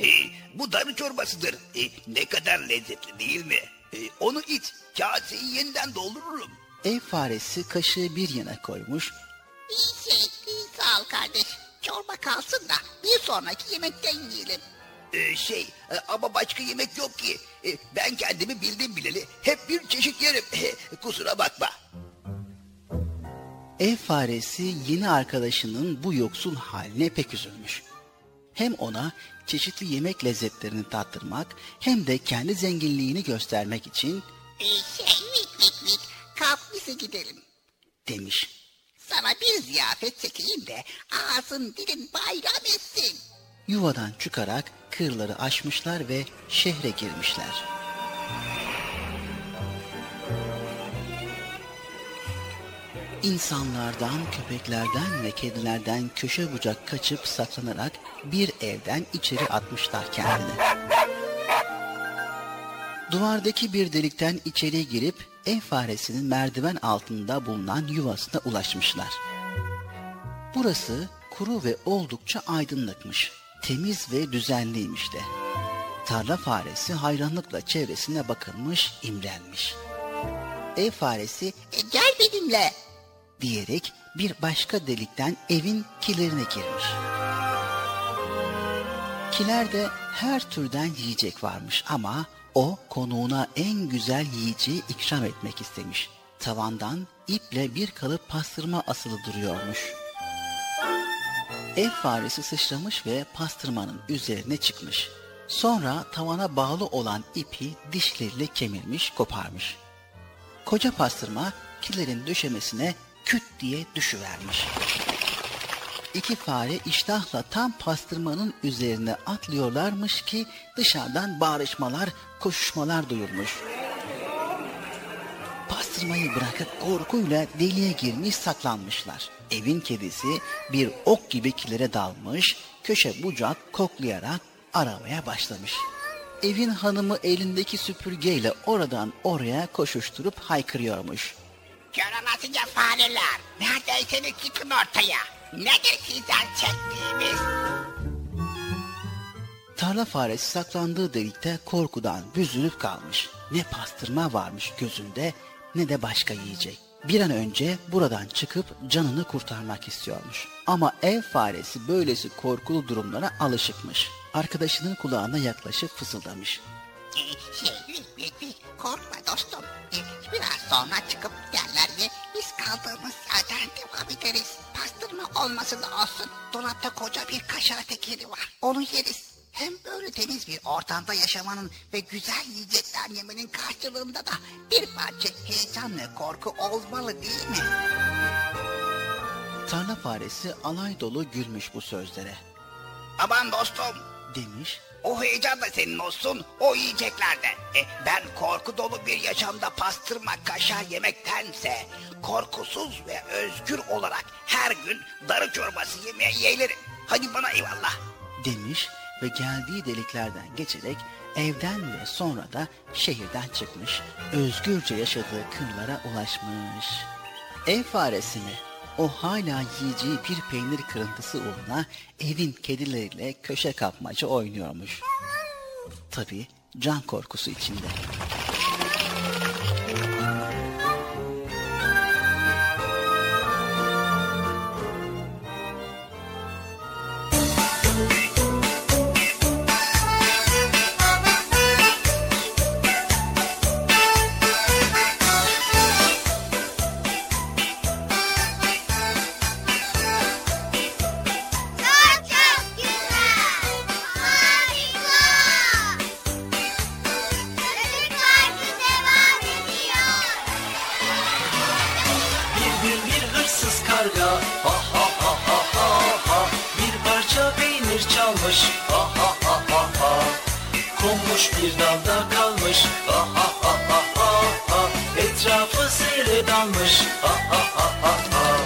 E, bu darı çorbasıdır. E, ne kadar lezzetli değil mi? E, onu iç. Kaseyi yeniden doldururum. Ev faresi kaşığı bir yana koymuş. Şey, sağ ol kardeş. Çorba kalsın da bir sonraki yemekten yiyelim. E, şey e, ama başka yemek yok ki. E, ben kendimi bildim bileli hep bir çeşit yerim. E, kusura bakma. Ev faresi yeni arkadaşının bu yoksul haline pek üzülmüş. Hem ona çeşitli yemek lezzetlerini tattırmak hem de kendi zenginliğini göstermek için Ee, şey, vik vik vik. Kalk bize gidelim. demiş. Sana bir ziyafet çekeyim de ağzın dilin bayram etsin. Yuvadan çıkarak kırları aşmışlar ve şehre girmişler. İnsanlardan, köpeklerden ve kedilerden köşe bucak kaçıp saklanarak bir evden içeri atmışlar kendini. Duvardaki bir delikten içeri girip ev faresinin merdiven altında bulunan yuvasına ulaşmışlar. Burası kuru ve oldukça aydınlıkmış. Temiz ve düzenliymiş de. Tarla faresi hayranlıkla çevresine bakılmış, imrenmiş. Ev faresi E, gel benimle. diyerek bir başka delikten evin kilerine girmiş. Kilerde her türden yiyecek varmış ama o konuğuna en güzel yiyeceği ikram etmek istemiş. Tavandan iple bir kalıp pastırma asılı duruyormuş. Ev faresi sıçramış ve pastırmanın üzerine çıkmış. Sonra tavana bağlı olan ipi dişleriyle kemirmiş, koparmış. Koca pastırma kilerin döşemesine küt diye düşüvermiş. İki fare iştahla tam pastırmanın üzerine atlıyorlarmış ki dışarıdan bağırışmalar, koşuşmalar duyulmuş. Pastırmayı bırakıp korkuyla deliğe girmiş saklanmışlar. Evin kedisi bir ok gibi kilere dalmış, köşe bucak koklayarak aramaya başlamış. Evin hanımı elindeki süpürgeyle oradan oraya koşuşturup haykırıyormuş. Olasıca fareler. Neredeyseniz çıkın ortaya. Nedir sizden çektiğimiz? Tarla faresi saklandığı delikte korkudan büzülüp kalmış. Ne pastırma varmış gözünde ne de başka yiyecek. Bir an önce buradan çıkıp canını kurtarmak istiyormuş. Ama ev faresi böylesi korkulu durumlara alışıkmış. Arkadaşının kulağına yaklaşıp fısıldamış. Ee, şey. Korkma dostum. Ee, biraz sonra çıkıp derler biz kaldığımız yerden devam ederiz. Pastırma olması da olsun. Dolapta koca bir kaşar tekeri var. Onu yeriz. Hem böyle temiz bir ortamda yaşamanın ve güzel yiyecekler yemenin karşılığında da bir parça heyecan ve korku olmalı değil mi? Tarla faresi alay dolu gülmüş bu sözlere. Aman dostum demiş o heyecan da senin olsun, o yiyeceklerde. E, ben korku dolu bir yaşamda pastırma kaşar yemektense korkusuz ve özgür olarak her gün darı çorbası yemeye yeğlerim. Hadi bana eyvallah. Demiş ve geldiği deliklerden geçerek evden ve sonra da şehirden çıkmış, özgürce yaşadığı kırlara ulaşmış. Ev faresini o hala yiyeceği bir peynir kırıntısı uğruna evin kedileriyle köşe kapmaca oynuyormuş. Tabi can korkusu içinde. dalmış ha ha ha ha ha ha Etrafı sele dalmış ha ha ha ha ha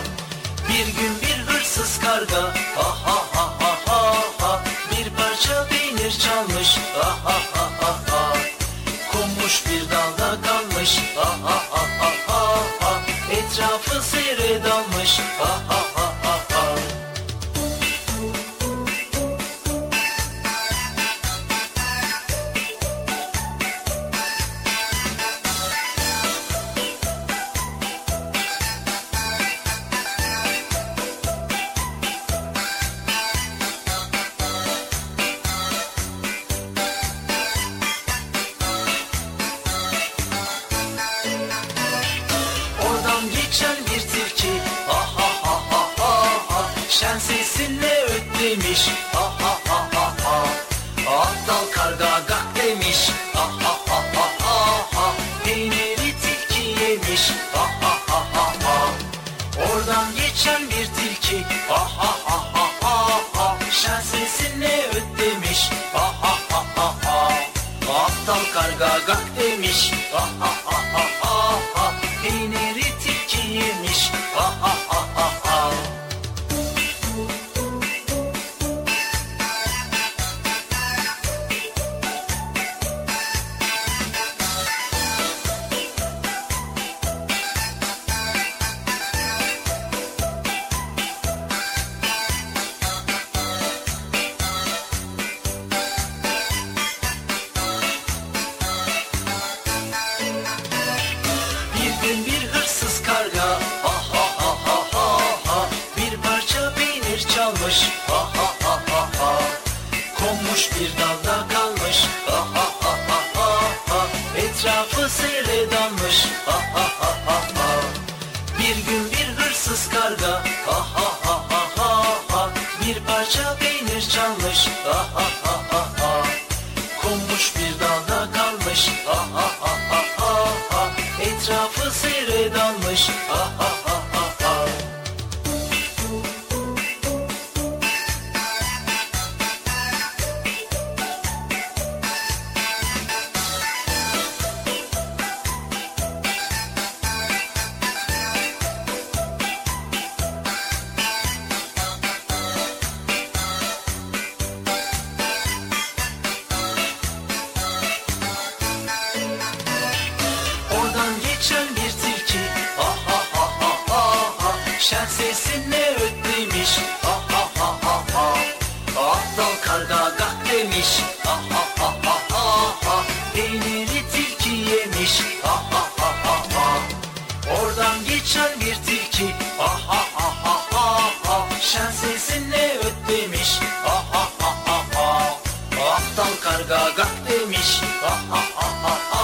Bir gün bir hırsız karga ha ha ha ha ha ha Bir parça peynir çalmış ha ha ha ha ha Konmuş bir dalda kalmış ha ha ha ha ha Etrafı sele dalmış ha ha 組みしハあああ。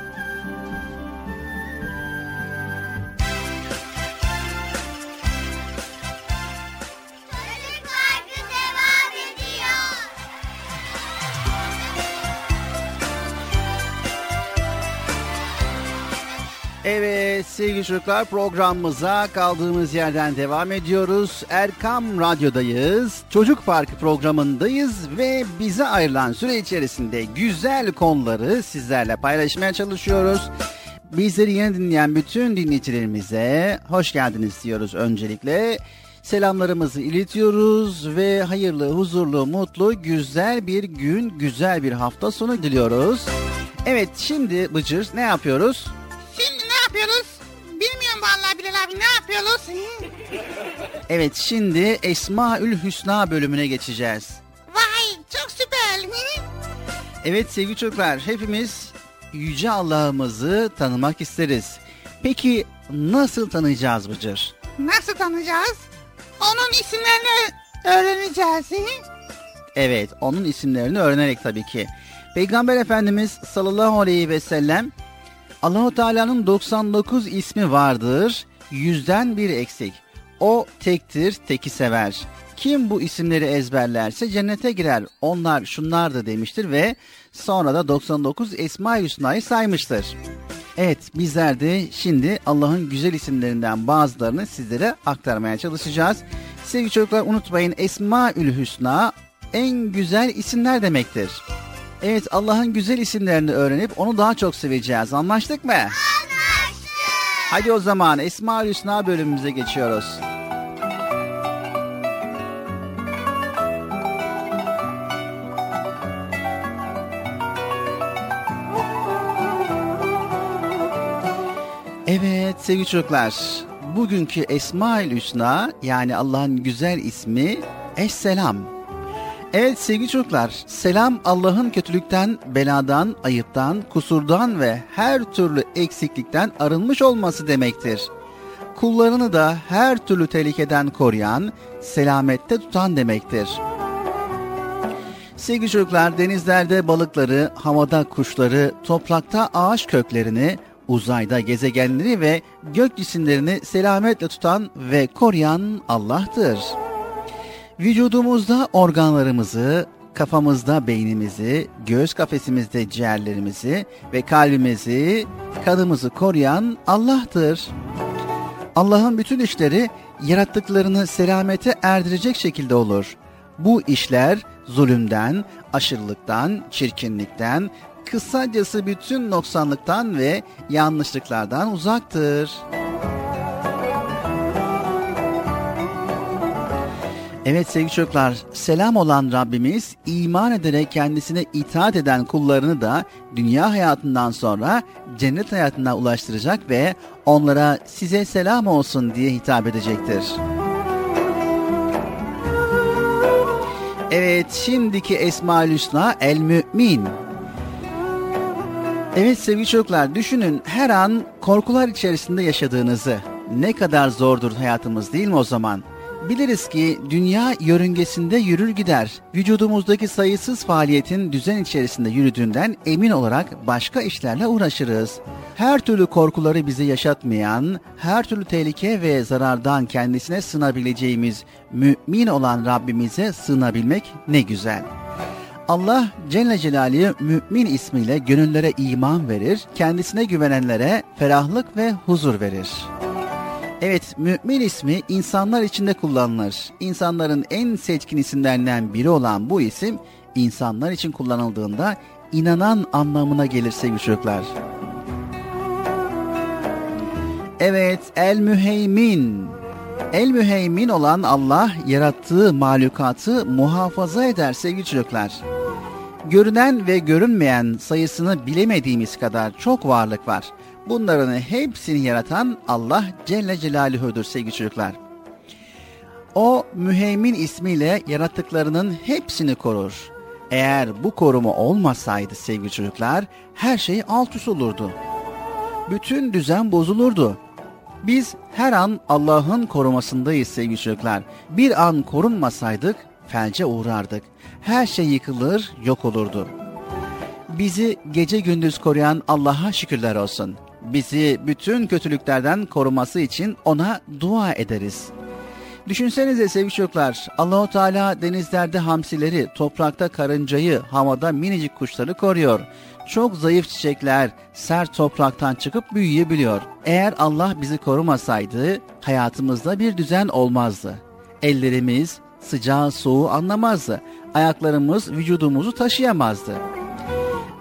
Evet sevgili çocuklar programımıza kaldığımız yerden devam ediyoruz. Erkam Radyo'dayız. Çocuk Parkı programındayız ve bize ayrılan süre içerisinde güzel konuları sizlerle paylaşmaya çalışıyoruz. Bizleri yeni dinleyen bütün dinleyicilerimize hoş geldiniz diyoruz öncelikle. Selamlarımızı iletiyoruz ve hayırlı, huzurlu, mutlu, güzel bir gün, güzel bir hafta sonu diliyoruz. Evet şimdi Bıcır ne yapıyoruz? Yapıyoruz? Bilmiyorum vallahi Bilal abi ne yapıyoruz? Evet şimdi Esmaül Hüsna bölümüne geçeceğiz. Vay çok süper. Evet sevgili çocuklar hepimiz Yüce Allah'ımızı tanımak isteriz. Peki nasıl tanıyacağız Bıcır? Nasıl tanıyacağız? Onun isimlerini öğreneceğiz. Evet onun isimlerini öğrenerek tabii ki. Peygamber Efendimiz sallallahu aleyhi ve sellem Allahu Teala'nın 99 ismi vardır. Yüzden bir eksik. O tektir, teki sever. Kim bu isimleri ezberlerse cennete girer. Onlar şunlardı demiştir ve sonra da 99 Esma-i Hüsna'yı saymıştır. Evet bizler de şimdi Allah'ın güzel isimlerinden bazılarını sizlere aktarmaya çalışacağız. Sevgili çocuklar unutmayın Esma-ül Hüsna en güzel isimler demektir. Evet Allah'ın güzel isimlerini öğrenip onu daha çok seveceğiz. Anlaştık mı? Anlaştık. Hadi o zaman Esma-ül Hüsna bölümümüze geçiyoruz. Evet sevgili çocuklar, bugünkü Esma-ül Hüsna yani Allah'ın güzel ismi Esselam. Evet sevgili çocuklar, selam Allah'ın kötülükten, beladan, ayıptan, kusurdan ve her türlü eksiklikten arınmış olması demektir. Kullarını da her türlü tehlikeden koruyan, selamette tutan demektir. Sevgili çocuklar, denizlerde balıkları, havada kuşları, toprakta ağaç köklerini, uzayda gezegenleri ve gök cisimlerini selametle tutan ve koruyan Allah'tır. Vücudumuzda organlarımızı, kafamızda beynimizi, göğüs kafesimizde ciğerlerimizi ve kalbimizi, kanımızı koruyan Allah'tır. Allah'ın bütün işleri yarattıklarını selamete erdirecek şekilde olur. Bu işler zulümden, aşırılıktan, çirkinlikten, kısacası bütün noksanlıktan ve yanlışlıklardan uzaktır. Evet sevgili çocuklar, selam olan Rabbimiz iman ederek kendisine itaat eden kullarını da dünya hayatından sonra cennet hayatına ulaştıracak ve onlara size selam olsun diye hitap edecektir. Evet şimdiki Esma-ül Hüsna El Mümin. Evet sevgili çocuklar düşünün her an korkular içerisinde yaşadığınızı. Ne kadar zordur hayatımız değil mi o zaman? Biliriz ki dünya yörüngesinde yürür gider. Vücudumuzdaki sayısız faaliyetin düzen içerisinde yürüdüğünden emin olarak başka işlerle uğraşırız. Her türlü korkuları bize yaşatmayan, her türlü tehlike ve zarardan kendisine sığınabileceğimiz mümin olan Rabbimize sığınabilmek ne güzel. Allah Celle Celaluhu mümin ismiyle gönüllere iman verir, kendisine güvenenlere ferahlık ve huzur verir. Evet, mümin ismi insanlar içinde kullanılır. İnsanların en seçkin isimlerinden biri olan bu isim, insanlar için kullanıldığında inanan anlamına gelir sevgili çocuklar. Evet, El Müheymin. El Müheymin olan Allah yarattığı mahlukatı muhafaza eder sevgili çocuklar. Görünen ve görünmeyen sayısını bilemediğimiz kadar çok varlık var. Bunların hepsini yaratan Allah Celle Celaluhu'dur sevgili çocuklar. O müheymin ismiyle yarattıklarının hepsini korur. Eğer bu koruma olmasaydı sevgili çocuklar her şey alt üst olurdu. Bütün düzen bozulurdu. Biz her an Allah'ın korumasındayız sevgili çocuklar. Bir an korunmasaydık felce uğrardık. Her şey yıkılır, yok olurdu. Bizi gece gündüz koruyan Allah'a şükürler olsun. Bizi bütün kötülüklerden koruması için ona dua ederiz. Düşünsenize sevgili çocuklar, Allahu Teala denizlerde hamsileri, toprakta karıncayı, havada minicik kuşları koruyor. Çok zayıf çiçekler sert topraktan çıkıp büyüyebiliyor. Eğer Allah bizi korumasaydı hayatımızda bir düzen olmazdı. Ellerimiz sıcağı soğuğu anlamazdı. Ayaklarımız vücudumuzu taşıyamazdı.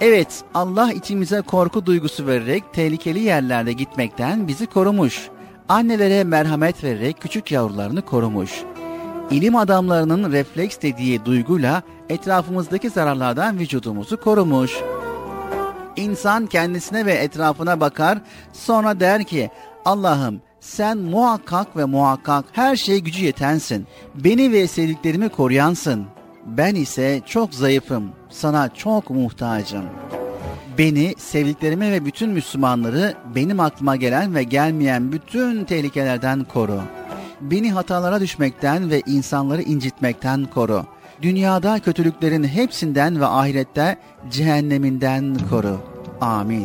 Evet, Allah içimize korku duygusu vererek tehlikeli yerlerde gitmekten bizi korumuş. Annelere merhamet vererek küçük yavrularını korumuş. İlim adamlarının refleks dediği duyguyla etrafımızdaki zararlardan vücudumuzu korumuş. İnsan kendisine ve etrafına bakar, sonra der ki, Allah'ım sen muhakkak ve muhakkak her şeye gücü yetensin. Beni ve sevdiklerimi koruyansın. Ben ise çok zayıfım. Sana çok muhtacım. Beni, sevdiklerimi ve bütün Müslümanları benim aklıma gelen ve gelmeyen bütün tehlikelerden koru. Beni hatalara düşmekten ve insanları incitmekten koru. Dünyada kötülüklerin hepsinden ve ahirette cehenneminden koru. Amin.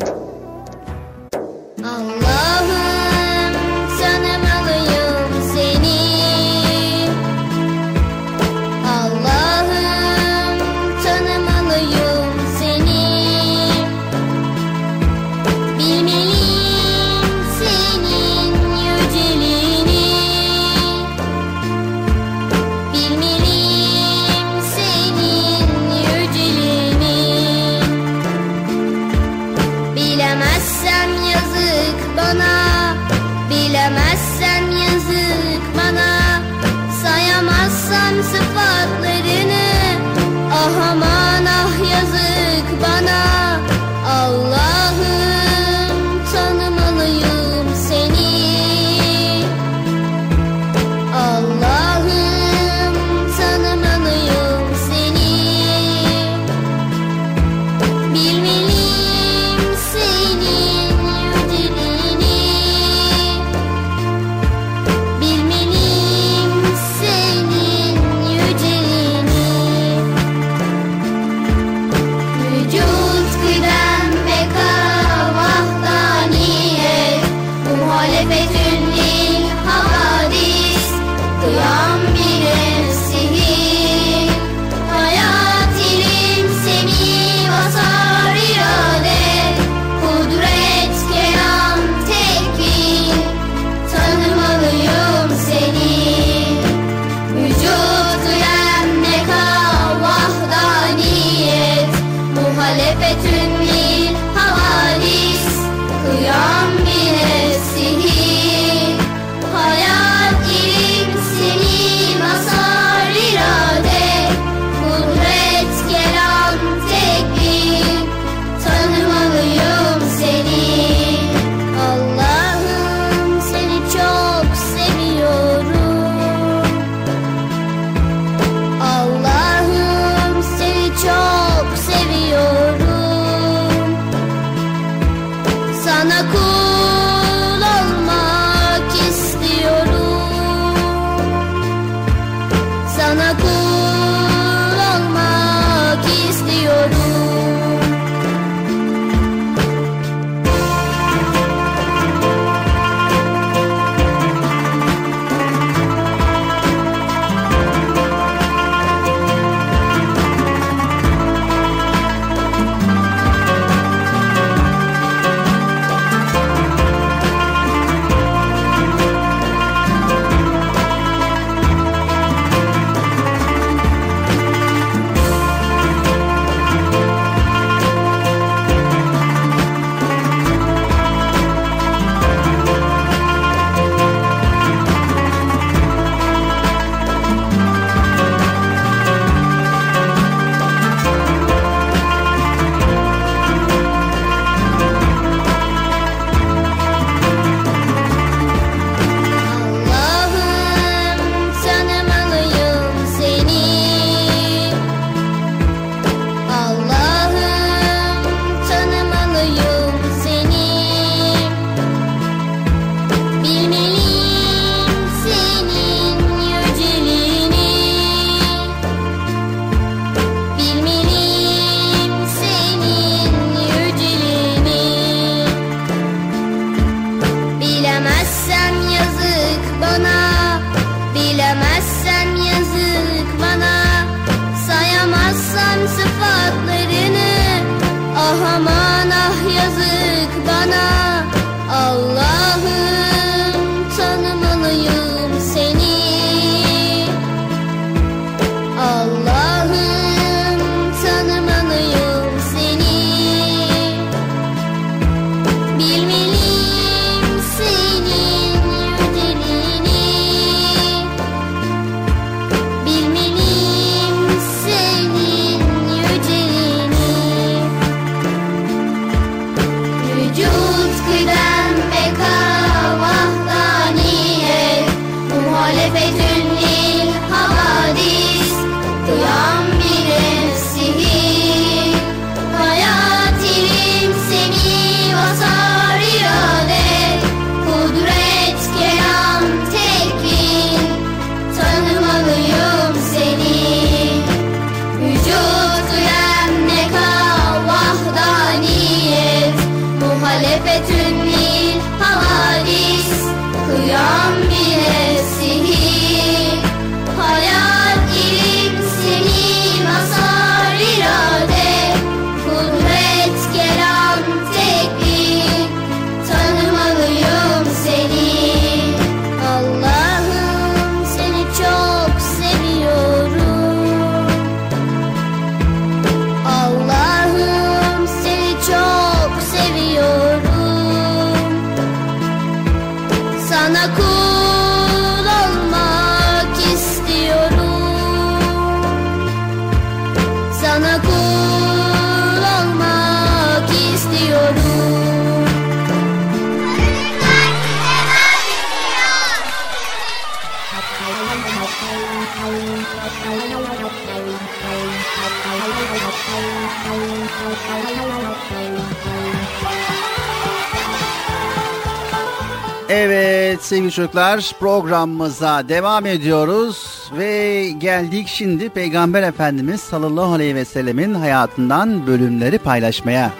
Sevgili çocuklar programımıza devam ediyoruz ve geldik şimdi Peygamber Efendimiz sallallahu aleyhi ve sellemin hayatından bölümleri paylaşmaya.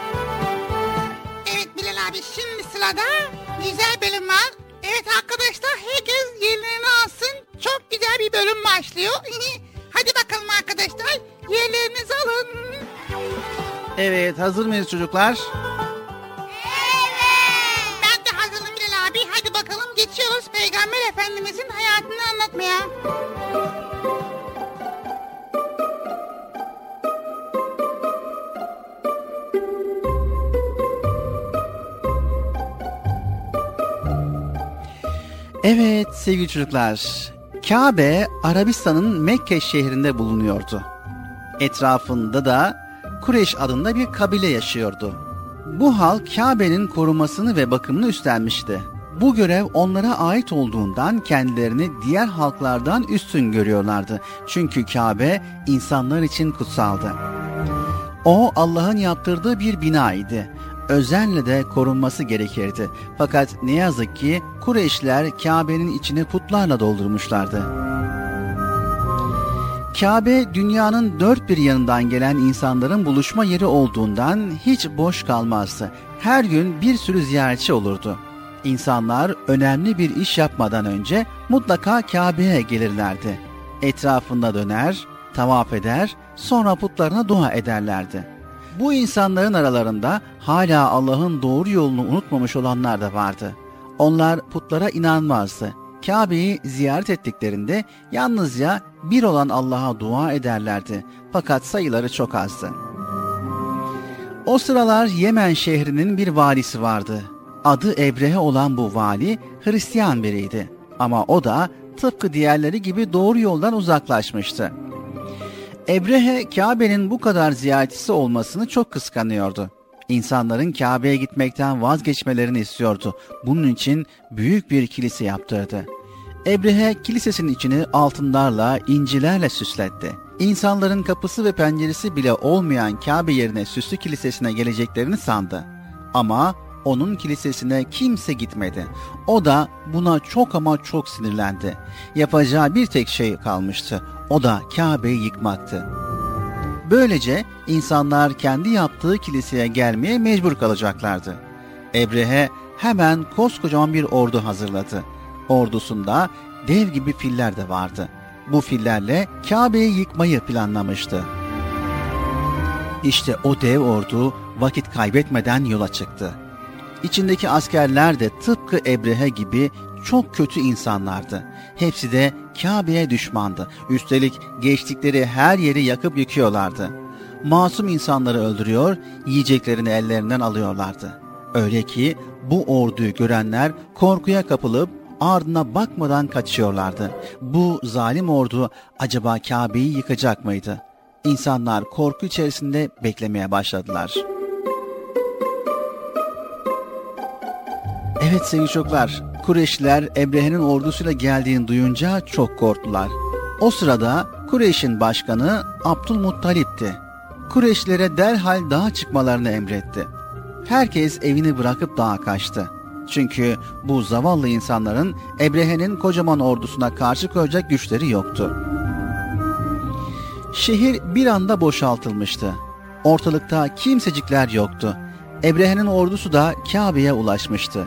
Evet Bilal abi şimdi sırada güzel bölüm var. Evet arkadaşlar herkes yerlerini alsın. Çok güzel bir bölüm başlıyor. Hadi bakalım arkadaşlar yerlerinizi alın. Evet hazır mıyız çocuklar? Peygamber Efendimizin hayatını anlatmaya. Evet sevgili çocuklar. Kabe Arabistan'ın Mekke şehrinde bulunuyordu. Etrafında da Kureyş adında bir kabile yaşıyordu. Bu hal Kabe'nin korumasını ve bakımını üstlenmişti. Bu görev onlara ait olduğundan kendilerini diğer halklardan üstün görüyorlardı. Çünkü Kabe insanlar için kutsaldı. O Allah'ın yaptırdığı bir bina idi. Özenle de korunması gerekirdi. Fakat ne yazık ki Kureyşler Kabe'nin içini putlarla doldurmuşlardı. Kabe dünyanın dört bir yanından gelen insanların buluşma yeri olduğundan hiç boş kalmazdı. Her gün bir sürü ziyaretçi olurdu. İnsanlar önemli bir iş yapmadan önce mutlaka Kabe'ye gelirlerdi. Etrafında döner, tavaf eder, sonra putlarına dua ederlerdi. Bu insanların aralarında hala Allah'ın doğru yolunu unutmamış olanlar da vardı. Onlar putlara inanmazdı. Kabe'yi ziyaret ettiklerinde yalnızca bir olan Allah'a dua ederlerdi. Fakat sayıları çok azdı. O sıralar Yemen şehrinin bir valisi vardı. Adı Ebrehe olan bu vali Hristiyan biriydi. Ama o da tıpkı diğerleri gibi doğru yoldan uzaklaşmıştı. Ebrehe Kabe'nin bu kadar ziyaretçisi olmasını çok kıskanıyordu. İnsanların Kabe'ye gitmekten vazgeçmelerini istiyordu. Bunun için büyük bir kilise yaptırdı. Ebrehe kilisesinin içini altınlarla, incilerle süsletti. İnsanların kapısı ve penceresi bile olmayan Kabe yerine süslü kilisesine geleceklerini sandı. Ama onun kilisesine kimse gitmedi. O da buna çok ama çok sinirlendi. Yapacağı bir tek şey kalmıştı. O da Kabe'yi yıkmaktı. Böylece insanlar kendi yaptığı kiliseye gelmeye mecbur kalacaklardı. Ebrehe hemen koskocaman bir ordu hazırladı. Ordusunda dev gibi filler de vardı. Bu fillerle Kabe'yi yıkmayı planlamıştı. İşte o dev ordu vakit kaybetmeden yola çıktı. İçindeki askerler de tıpkı Ebrehe gibi çok kötü insanlardı. Hepsi de Kabe'ye düşmandı. Üstelik geçtikleri her yeri yakıp yıkıyorlardı. Masum insanları öldürüyor, yiyeceklerini ellerinden alıyorlardı. Öyle ki bu orduyu görenler korkuya kapılıp ardına bakmadan kaçıyorlardı. Bu zalim ordu acaba Kabe'yi yıkacak mıydı? İnsanlar korku içerisinde beklemeye başladılar. Evet sevgili çocuklar, Kureyşliler Ebrehe'nin ordusuyla geldiğini duyunca çok korktular. O sırada Kureyş'in başkanı Abdülmuttalip'ti. Kureyşlilere derhal dağa çıkmalarını emretti. Herkes evini bırakıp dağa kaçtı. Çünkü bu zavallı insanların Ebrehe'nin kocaman ordusuna karşı koyacak güçleri yoktu. Şehir bir anda boşaltılmıştı. Ortalıkta kimsecikler yoktu. Ebrehe'nin ordusu da Kabe'ye ulaşmıştı.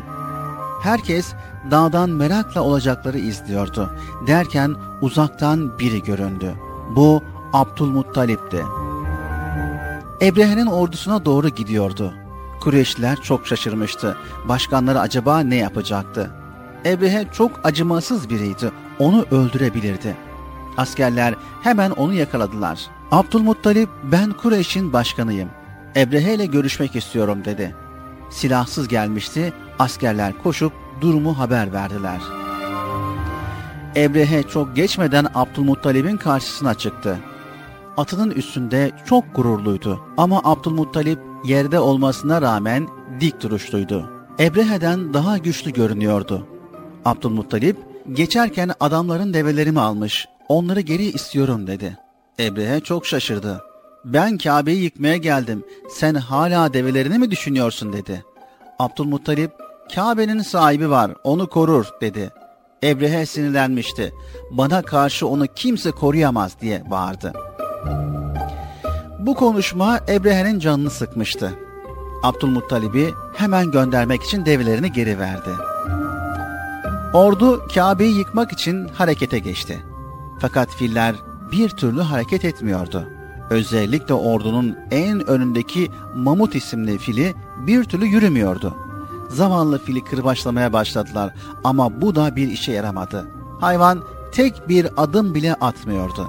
Herkes dağdan merakla olacakları izliyordu. Derken uzaktan biri göründü. Bu Abdülmuttalip'ti. Ebrehe'nin ordusuna doğru gidiyordu. Kureyşliler çok şaşırmıştı. Başkanları acaba ne yapacaktı? Ebrehe çok acımasız biriydi. Onu öldürebilirdi. Askerler hemen onu yakaladılar. Abdülmuttalip ben Kureyş'in başkanıyım. Ebrehe ile görüşmek istiyorum dedi. Silahsız gelmişti. Askerler koşup durumu haber verdiler. Ebrehe çok geçmeden Abdülmuttalip'in karşısına çıktı. Atının üstünde çok gururluydu ama Abdülmuttalip yerde olmasına rağmen dik duruşluydu. Ebrehe'den daha güçlü görünüyordu. Abdülmuttalip geçerken adamların develerimi almış, onları geri istiyorum dedi. Ebrehe çok şaşırdı. Ben Kabe'yi yıkmaya geldim, sen hala develerini mi düşünüyorsun dedi. Abdülmuttalip, Kabe'nin sahibi var, onu korur dedi. Ebrehe sinirlenmişti. Bana karşı onu kimse koruyamaz diye bağırdı. Bu konuşma Ebrehe'nin canını sıkmıştı. Abdülmuttalib'i hemen göndermek için develerini geri verdi. Ordu Kabe'yi yıkmak için harekete geçti. Fakat filler bir türlü hareket etmiyordu. Özellikle ordunun en önündeki Mamut isimli fili bir türlü yürümüyordu. Zavallı fili kırbaçlamaya başladılar ama bu da bir işe yaramadı. Hayvan tek bir adım bile atmıyordu.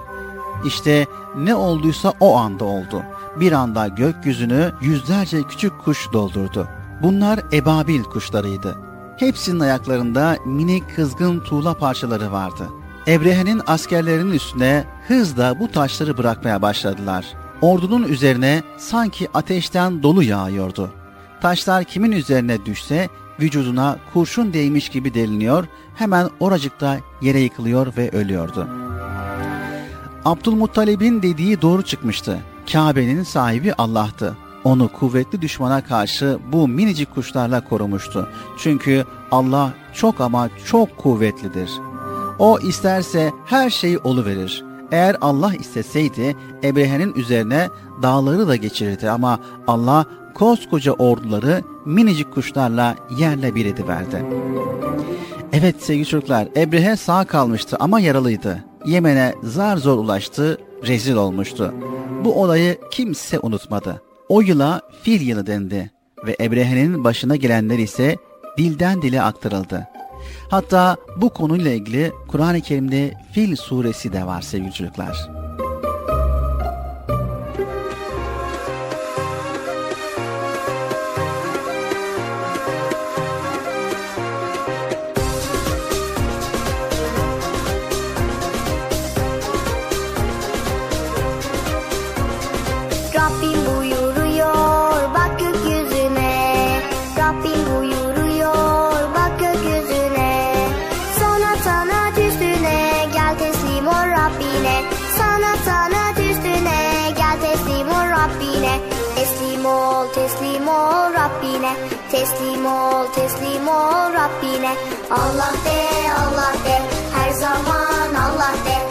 İşte ne olduysa o anda oldu. Bir anda gökyüzünü yüzlerce küçük kuş doldurdu. Bunlar ebabil kuşlarıydı. Hepsinin ayaklarında minik kızgın tuğla parçaları vardı. Ebrehe'nin askerlerinin üstüne hızla bu taşları bırakmaya başladılar. Ordunun üzerine sanki ateşten dolu yağıyordu. Taşlar kimin üzerine düşse vücuduna kurşun değmiş gibi deliniyor, hemen oracıkta yere yıkılıyor ve ölüyordu. Abdülmuttalib'in dediği doğru çıkmıştı. Kabe'nin sahibi Allah'tı. Onu kuvvetli düşmana karşı bu minicik kuşlarla korumuştu. Çünkü Allah çok ama çok kuvvetlidir. O isterse her şeyi verir. Eğer Allah isteseydi Ebrehe'nin üzerine dağları da geçirirdi ama Allah koskoca orduları minicik kuşlarla yerle bir ediverdi. Evet sevgili çocuklar Ebrehe sağ kalmıştı ama yaralıydı. Yemen'e zar zor ulaştı, rezil olmuştu. Bu olayı kimse unutmadı. O yıla fil yılı dendi ve Ebrehe'nin başına gelenler ise dilden dile aktarıldı. Hatta bu konuyla ilgili Kur'an-ı Kerim'de Fil suresi de var sevgili çocuklar. Ol Rabbine Allah de Allah de her zaman Allah de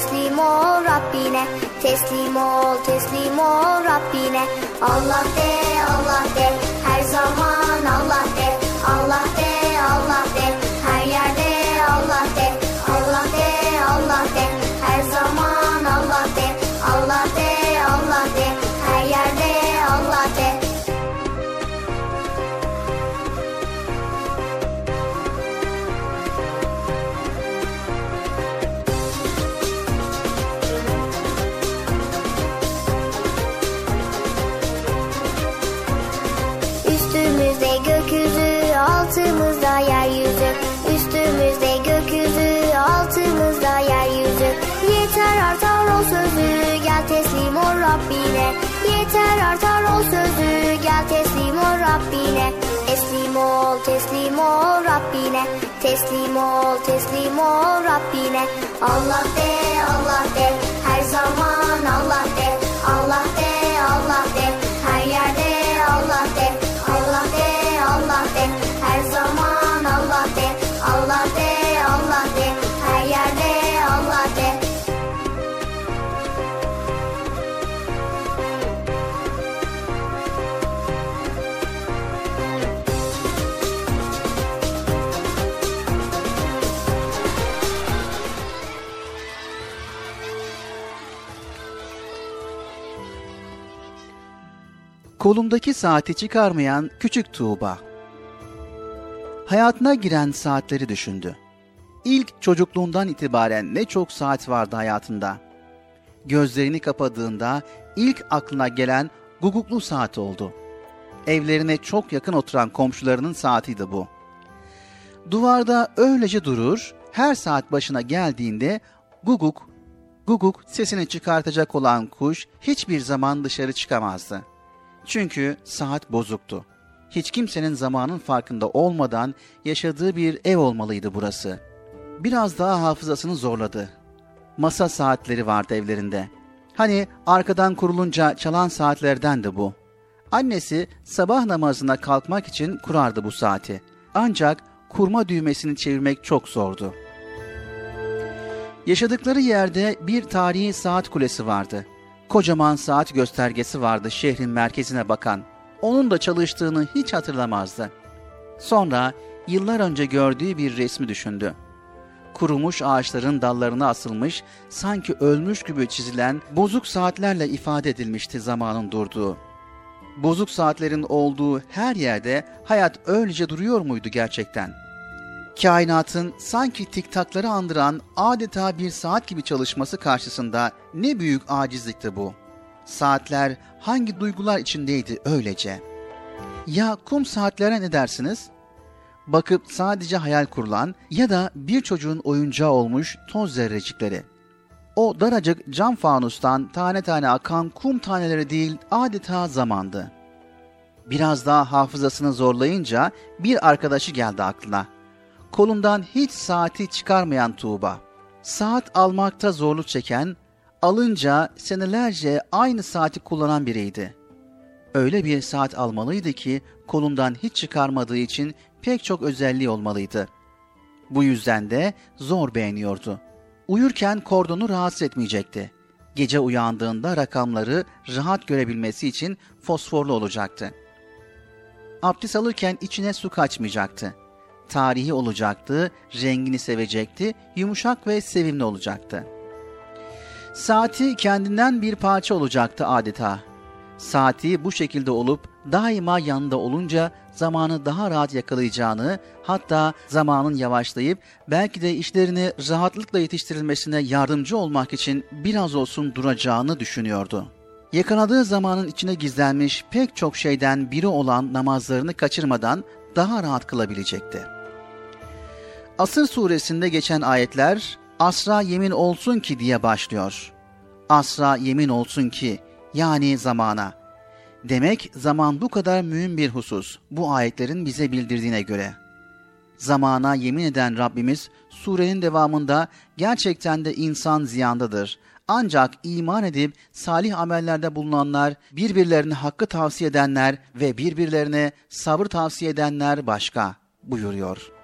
teslim ol Rabbine Teslim ol teslim ol Rabbine. Allah de Allah de her zaman Allah de. Allah Rabbine. Teslim ol teslim ol Rabbine. Teslim ol teslim ol Rabbine. Allah de Allah de. Her zaman Allah de. Kolundaki saati çıkarmayan küçük Tuğba. Hayatına giren saatleri düşündü. İlk çocukluğundan itibaren ne çok saat vardı hayatında. Gözlerini kapadığında ilk aklına gelen guguklu saat oldu. Evlerine çok yakın oturan komşularının saatiydi bu. Duvarda öylece durur, her saat başına geldiğinde guguk, guguk sesini çıkartacak olan kuş hiçbir zaman dışarı çıkamazdı. Çünkü saat bozuktu. Hiç kimsenin zamanın farkında olmadan yaşadığı bir ev olmalıydı burası. Biraz daha hafızasını zorladı. Masa saatleri vardı evlerinde. Hani arkadan kurulunca çalan saatlerden de bu. Annesi sabah namazına kalkmak için kurardı bu saati. Ancak kurma düğmesini çevirmek çok zordu. Yaşadıkları yerde bir tarihi saat kulesi vardı. Kocaman saat göstergesi vardı şehrin merkezine bakan. Onun da çalıştığını hiç hatırlamazdı. Sonra yıllar önce gördüğü bir resmi düşündü. Kurumuş ağaçların dallarına asılmış, sanki ölmüş gibi çizilen bozuk saatlerle ifade edilmişti zamanın durduğu. Bozuk saatlerin olduğu her yerde hayat öylece duruyor muydu gerçekten? Kainatın sanki tiktakları andıran adeta bir saat gibi çalışması karşısında ne büyük acizlikti bu. Saatler hangi duygular içindeydi öylece? Ya kum saatlere ne dersiniz? Bakıp sadece hayal kurulan ya da bir çocuğun oyuncağı olmuş toz zerrecikleri. O daracık cam fanustan tane tane akan kum taneleri değil adeta zamandı. Biraz daha hafızasını zorlayınca bir arkadaşı geldi aklına. Kolundan hiç saati çıkarmayan Tuğba. Saat almakta zorluk çeken, alınca senelerce aynı saati kullanan biriydi. Öyle bir saat almalıydı ki kolundan hiç çıkarmadığı için pek çok özelliği olmalıydı. Bu yüzden de zor beğeniyordu. Uyurken kordonu rahatsız etmeyecekti. Gece uyandığında rakamları rahat görebilmesi için fosforlu olacaktı. Abdest alırken içine su kaçmayacaktı. Tarihi olacaktı, rengini sevecekti, yumuşak ve sevimli olacaktı. Saati kendinden bir parça olacaktı adeta. Saati bu şekilde olup daima yanında olunca zamanı daha rahat yakalayacağını, hatta zamanın yavaşlayıp belki de işlerini rahatlıkla yetiştirilmesine yardımcı olmak için biraz olsun duracağını düşünüyordu. Yakaladığı zamanın içine gizlenmiş pek çok şeyden biri olan namazlarını kaçırmadan daha rahat kılabilecekti. Asır suresinde geçen ayetler asra yemin olsun ki diye başlıyor. Asra yemin olsun ki yani zamana. Demek zaman bu kadar mühim bir husus bu ayetlerin bize bildirdiğine göre. Zamana yemin eden Rabbimiz surenin devamında gerçekten de insan ziyandadır. Ancak iman edip salih amellerde bulunanlar, birbirlerine hakkı tavsiye edenler ve birbirlerine sabır tavsiye edenler başka buyuruyor.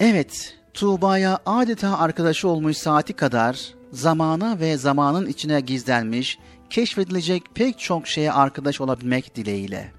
Evet, Tuğba'ya adeta arkadaşı olmuş saati kadar zamana ve zamanın içine gizlenmiş, keşfedilecek pek çok şeye arkadaş olabilmek dileğiyle.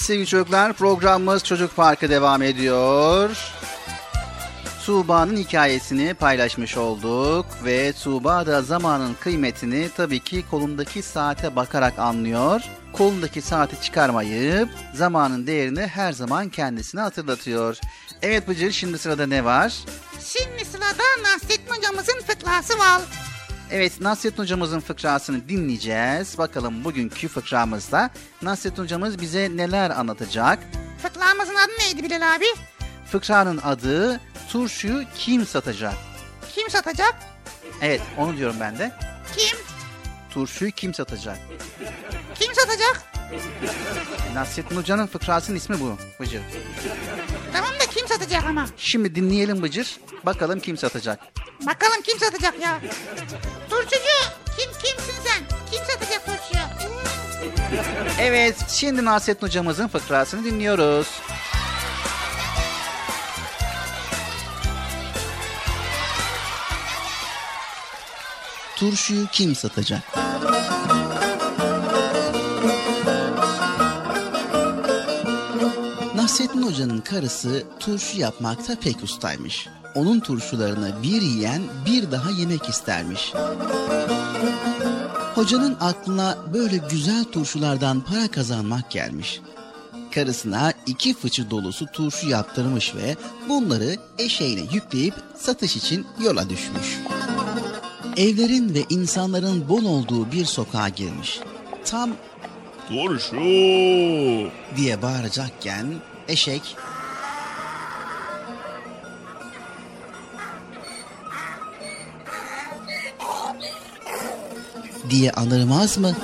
Evet sevgili çocuklar programımız Çocuk Parkı devam ediyor. Tuğba'nın hikayesini paylaşmış olduk ve Tuğba da zamanın kıymetini tabii ki kolundaki saate bakarak anlıyor. Kolundaki saati çıkarmayıp zamanın değerini her zaman kendisine hatırlatıyor. Evet Bıcır şimdi sırada ne var? Evet Nasrettin hocamızın fıkrasını dinleyeceğiz. Bakalım bugünkü fıkramızda Nasrettin hocamız bize neler anlatacak? Fıkramızın adı neydi Bilal abi? Fıkranın adı turşuyu kim satacak? Kim satacak? Evet onu diyorum ben de. Kim? Turşuyu kim satacak? Kim satacak? Nasrettin Hoca'nın fıkrasının ismi bu Bıcır. Tamam da kim satacak ama? Şimdi dinleyelim Bıcır. Bakalım kim satacak. Bakalım kim satacak ya? Turşucu kim kimsin sen? Kim satacak turşuyu? Evet şimdi Nasrettin Hocamızın fıkrasını dinliyoruz. Turşuyu kim satacak? Nasrettin Hoca'nın karısı turşu yapmakta pek ustaymış. Onun turşularını bir yiyen bir daha yemek istermiş. Hocanın aklına böyle güzel turşulardan para kazanmak gelmiş. Karısına iki fıçı dolusu turşu yaptırmış ve bunları eşeğine yükleyip satış için yola düşmüş. Evlerin ve insanların bol olduğu bir sokağa girmiş. Tam Turşu. diye bağıracakken eşek diye anırmaz mı?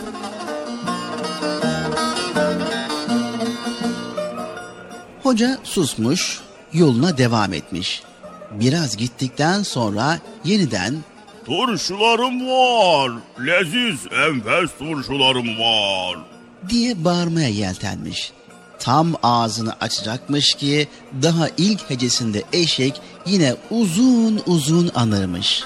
Hoca susmuş, yoluna devam etmiş. Biraz gittikten sonra yeniden Turşularım var. Leziz enfes turşularım var. diye bağırmaya yeltenmiş. Tam ağzını açacakmış ki daha ilk hecesinde eşek yine uzun uzun anırmış.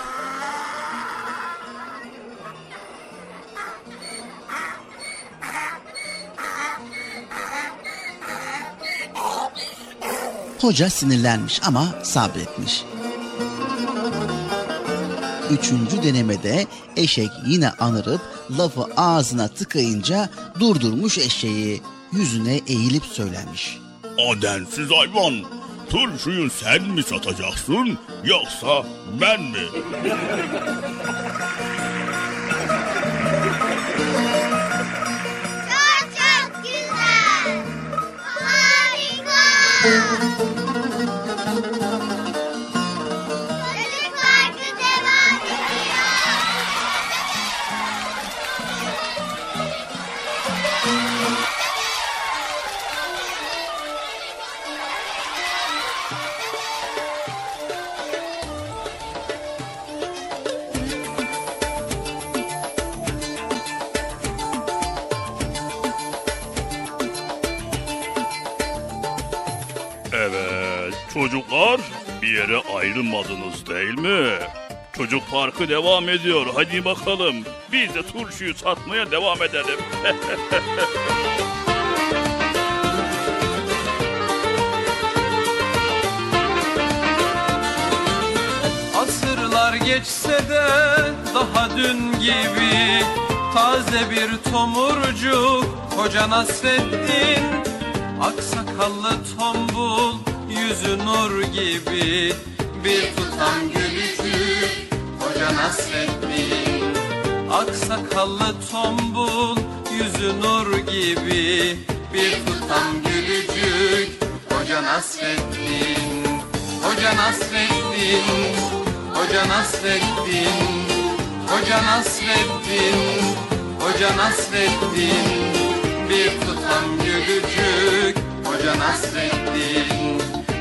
Hoca sinirlenmiş ama sabretmiş. Üçüncü denemede eşek yine anırıp lafı ağzına tıkayınca durdurmuş eşeği yüzüne eğilip söylenmiş. O densiz hayvan. Turşuyu sen mi satacaksın yoksa ben mi? Çok çok güzel. Harika. Çocuklar bir yere ayrılmadınız değil mi? Çocuk parkı devam ediyor. Hadi bakalım. Biz de turşuyu satmaya devam edelim. Asırlar geçse de daha dün gibi Taze bir tomurcuk koca Nasreddin Aksakallı tombul yüzü nur gibi Bir tutam gülücük koca Nasreddin Aksakallı tombul yüzü nur gibi Bir tutam gülücük Hoca Nasreddin Hoca Nasreddin Hoca Nasreddin Hoca Nasreddin Hoca Nasreddin Bir tutam gülücük Hoca Nasreddin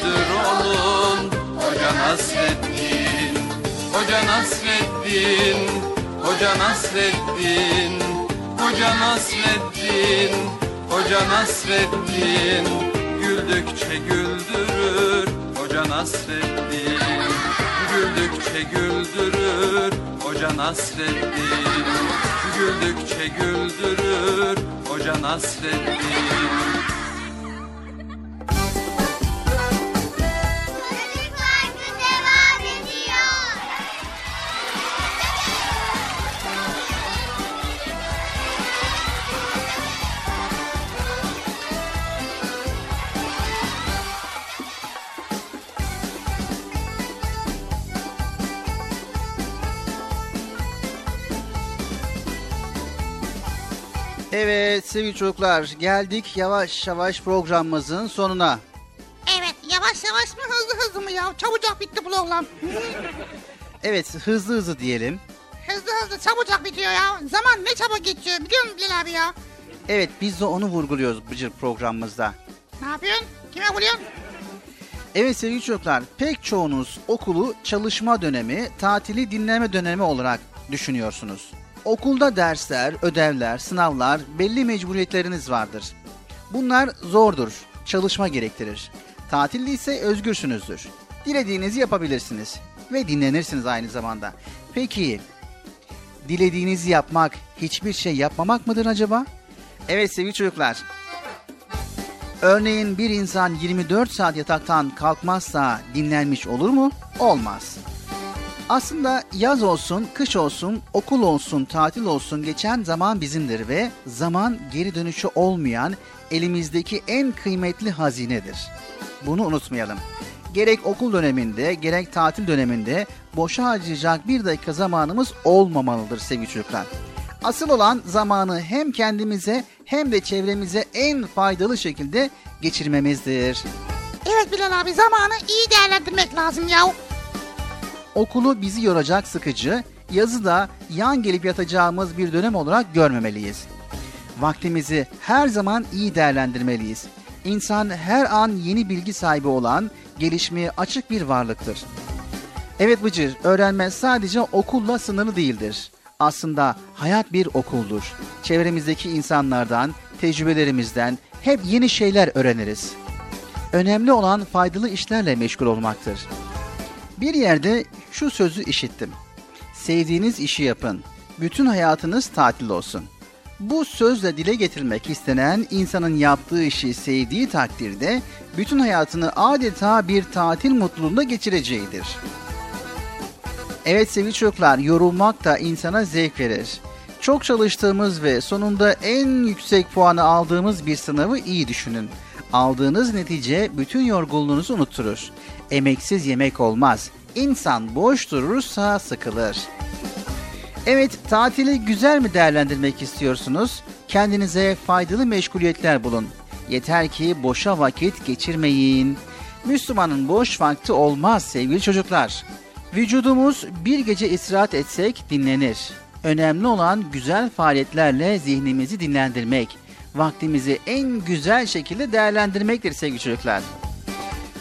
Köprüsüdür onun Hoca Nasreddin Hoca Nasreddin Hoca Nasreddin Hoca Nasreddin Hoca Nasreddin. Güldükçe güldürür Hoca Nasreddin. Güldükçe güldürür Hoca Nasreddin. Güldükçe güldürür Hoca Nasreddin Evet sevgili çocuklar geldik yavaş yavaş programımızın sonuna. Evet yavaş yavaş mı hızlı hızlı mı ya? Çabucak bitti program. Evet hızlı hızlı diyelim. hızlı hızlı çabucak bitiyor ya. Zaman ne çabuk geçiyor biliyor musun Bilal abi ya? Evet biz de onu vurguluyoruz Bıcır programımızda. Ne yapıyorsun? Kime vuruyorsun? Evet sevgili çocuklar pek çoğunuz okulu çalışma dönemi, tatili dinleme dönemi olarak düşünüyorsunuz. Okulda dersler, ödevler, sınavlar, belli mecburiyetleriniz vardır. Bunlar zordur, çalışma gerektirir. Tatilde ise özgürsünüzdür. Dilediğinizi yapabilirsiniz ve dinlenirsiniz aynı zamanda. Peki, dilediğinizi yapmak hiçbir şey yapmamak mıdır acaba? Evet sevgili çocuklar. Örneğin bir insan 24 saat yataktan kalkmazsa dinlenmiş olur mu? Olmaz. Aslında yaz olsun, kış olsun, okul olsun, tatil olsun geçen zaman bizimdir ve zaman geri dönüşü olmayan elimizdeki en kıymetli hazinedir. Bunu unutmayalım. Gerek okul döneminde, gerek tatil döneminde boşa harcayacak bir dakika zamanımız olmamalıdır sevgili çocuklar. Asıl olan zamanı hem kendimize hem de çevremize en faydalı şekilde geçirmemizdir. Evet Bilal abi zamanı iyi değerlendirmek lazım ya. Okulu bizi yoracak sıkıcı, yazı da yan gelip yatacağımız bir dönem olarak görmemeliyiz. Vaktimizi her zaman iyi değerlendirmeliyiz. İnsan her an yeni bilgi sahibi olan, gelişmeye açık bir varlıktır. Evet Bıcır, öğrenme sadece okulla sınırlı değildir. Aslında hayat bir okuldur. Çevremizdeki insanlardan, tecrübelerimizden hep yeni şeyler öğreniriz. Önemli olan faydalı işlerle meşgul olmaktır. Bir yerde şu sözü işittim. Sevdiğiniz işi yapın. Bütün hayatınız tatil olsun. Bu sözle dile getirmek istenen insanın yaptığı işi sevdiği takdirde bütün hayatını adeta bir tatil mutluluğunda geçireceğidir. Evet sevgili çocuklar, yorulmak da insana zevk verir. Çok çalıştığımız ve sonunda en yüksek puanı aldığımız bir sınavı iyi düşünün. Aldığınız netice bütün yorgunluğunuzu unutturur. Emeksiz yemek olmaz. İnsan boş durursa sıkılır. Evet, tatili güzel mi değerlendirmek istiyorsunuz? Kendinize faydalı meşguliyetler bulun. Yeter ki boşa vakit geçirmeyin. Müslümanın boş vakti olmaz sevgili çocuklar. Vücudumuz bir gece istirahat etsek dinlenir. Önemli olan güzel faaliyetlerle zihnimizi dinlendirmek, vaktimizi en güzel şekilde değerlendirmektir sevgili çocuklar.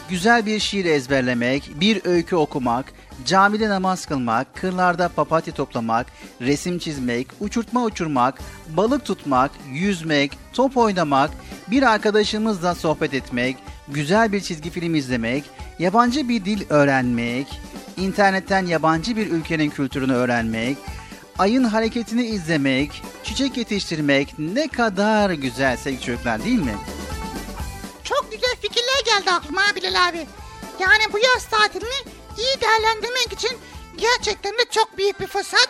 Güzel bir şiir ezberlemek, bir öykü okumak, camide namaz kılmak, kırlarda papatya toplamak, resim çizmek, uçurtma uçurmak, balık tutmak, yüzmek, top oynamak, bir arkadaşımızla sohbet etmek, güzel bir çizgi film izlemek, yabancı bir dil öğrenmek, internetten yabancı bir ülkenin kültürünü öğrenmek, ayın hareketini izlemek, çiçek yetiştirmek ne kadar güzel sevgili çocuklar değil mi? Çok güzel fikirler geldi aklıma Bilal abi. Yani bu yaz tatilini iyi değerlendirmek için gerçekten de çok büyük bir fırsat.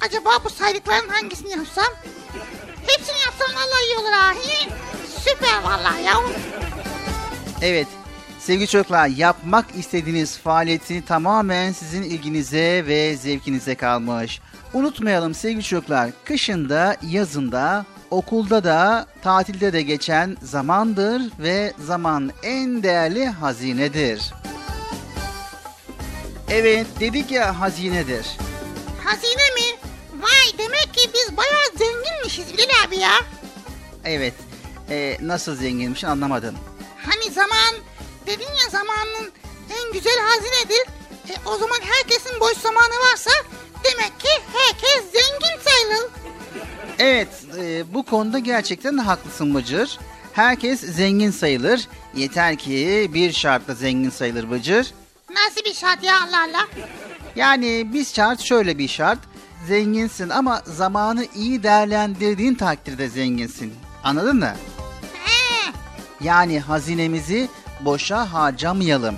Acaba bu saydıkların hangisini yapsam? Hepsini yapsam vallahi iyi olur ha. Süper vallahi ya. Evet, sevgili çocuklar yapmak istediğiniz faaliyetin tamamen sizin ilginize ve zevkinize kalmış. Unutmayalım sevgili çocuklar, kışında, yazında, okulda da, tatilde de geçen zamandır ve zaman en değerli hazinedir. Evet, dedik ya hazinedir. Hazine mi? Vay demek ki biz bayağı zenginmişiz Bilal abi ya. Evet, e, nasıl zenginmiş anlamadım. Hani zaman dedin ya zamanın en güzel hazinedir. E, o zaman herkesin boş zamanı varsa demek ki herkes zengin sayılır. Evet, e, bu konuda gerçekten haklısın Bıcır. Herkes zengin sayılır. Yeter ki bir şartla zengin sayılır Bıcır. Nasıl bir şart ya Allah Allah. Yani bir şart şöyle bir şart. Zenginsin ama zamanı iyi değerlendirdiğin takdirde zenginsin. Anladın mı? He, Yani hazinemizi boşa harcamayalım.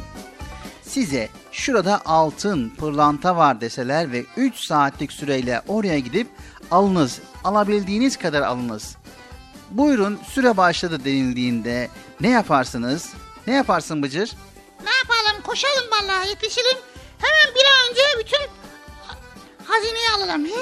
Size şurada altın, pırlanta var deseler ve 3 saatlik süreyle oraya gidip alınız. Alabildiğiniz kadar alınız. Buyurun süre başladı denildiğinde ne yaparsınız? Ne yaparsın Bıcır? ne yapalım koşalım vallahi yetişelim. Hemen bir an önce bütün ha- hazineyi alalım.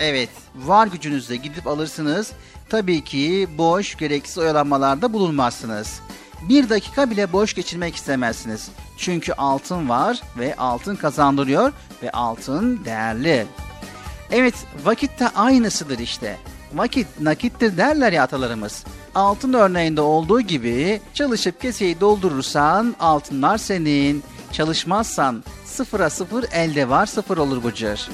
Evet, var gücünüzle gidip alırsınız. Tabii ki boş, gereksiz oyalanmalarda bulunmazsınız. Bir dakika bile boş geçirmek istemezsiniz. Çünkü altın var ve altın kazandırıyor ve altın değerli. Evet, vakit de aynısıdır işte. Vakit nakittir derler ya atalarımız. Altın örneğinde olduğu gibi çalışıp keseyi doldurursan altınlar senin. Çalışmazsan sıfıra sıfır elde var sıfır olur Bıcır.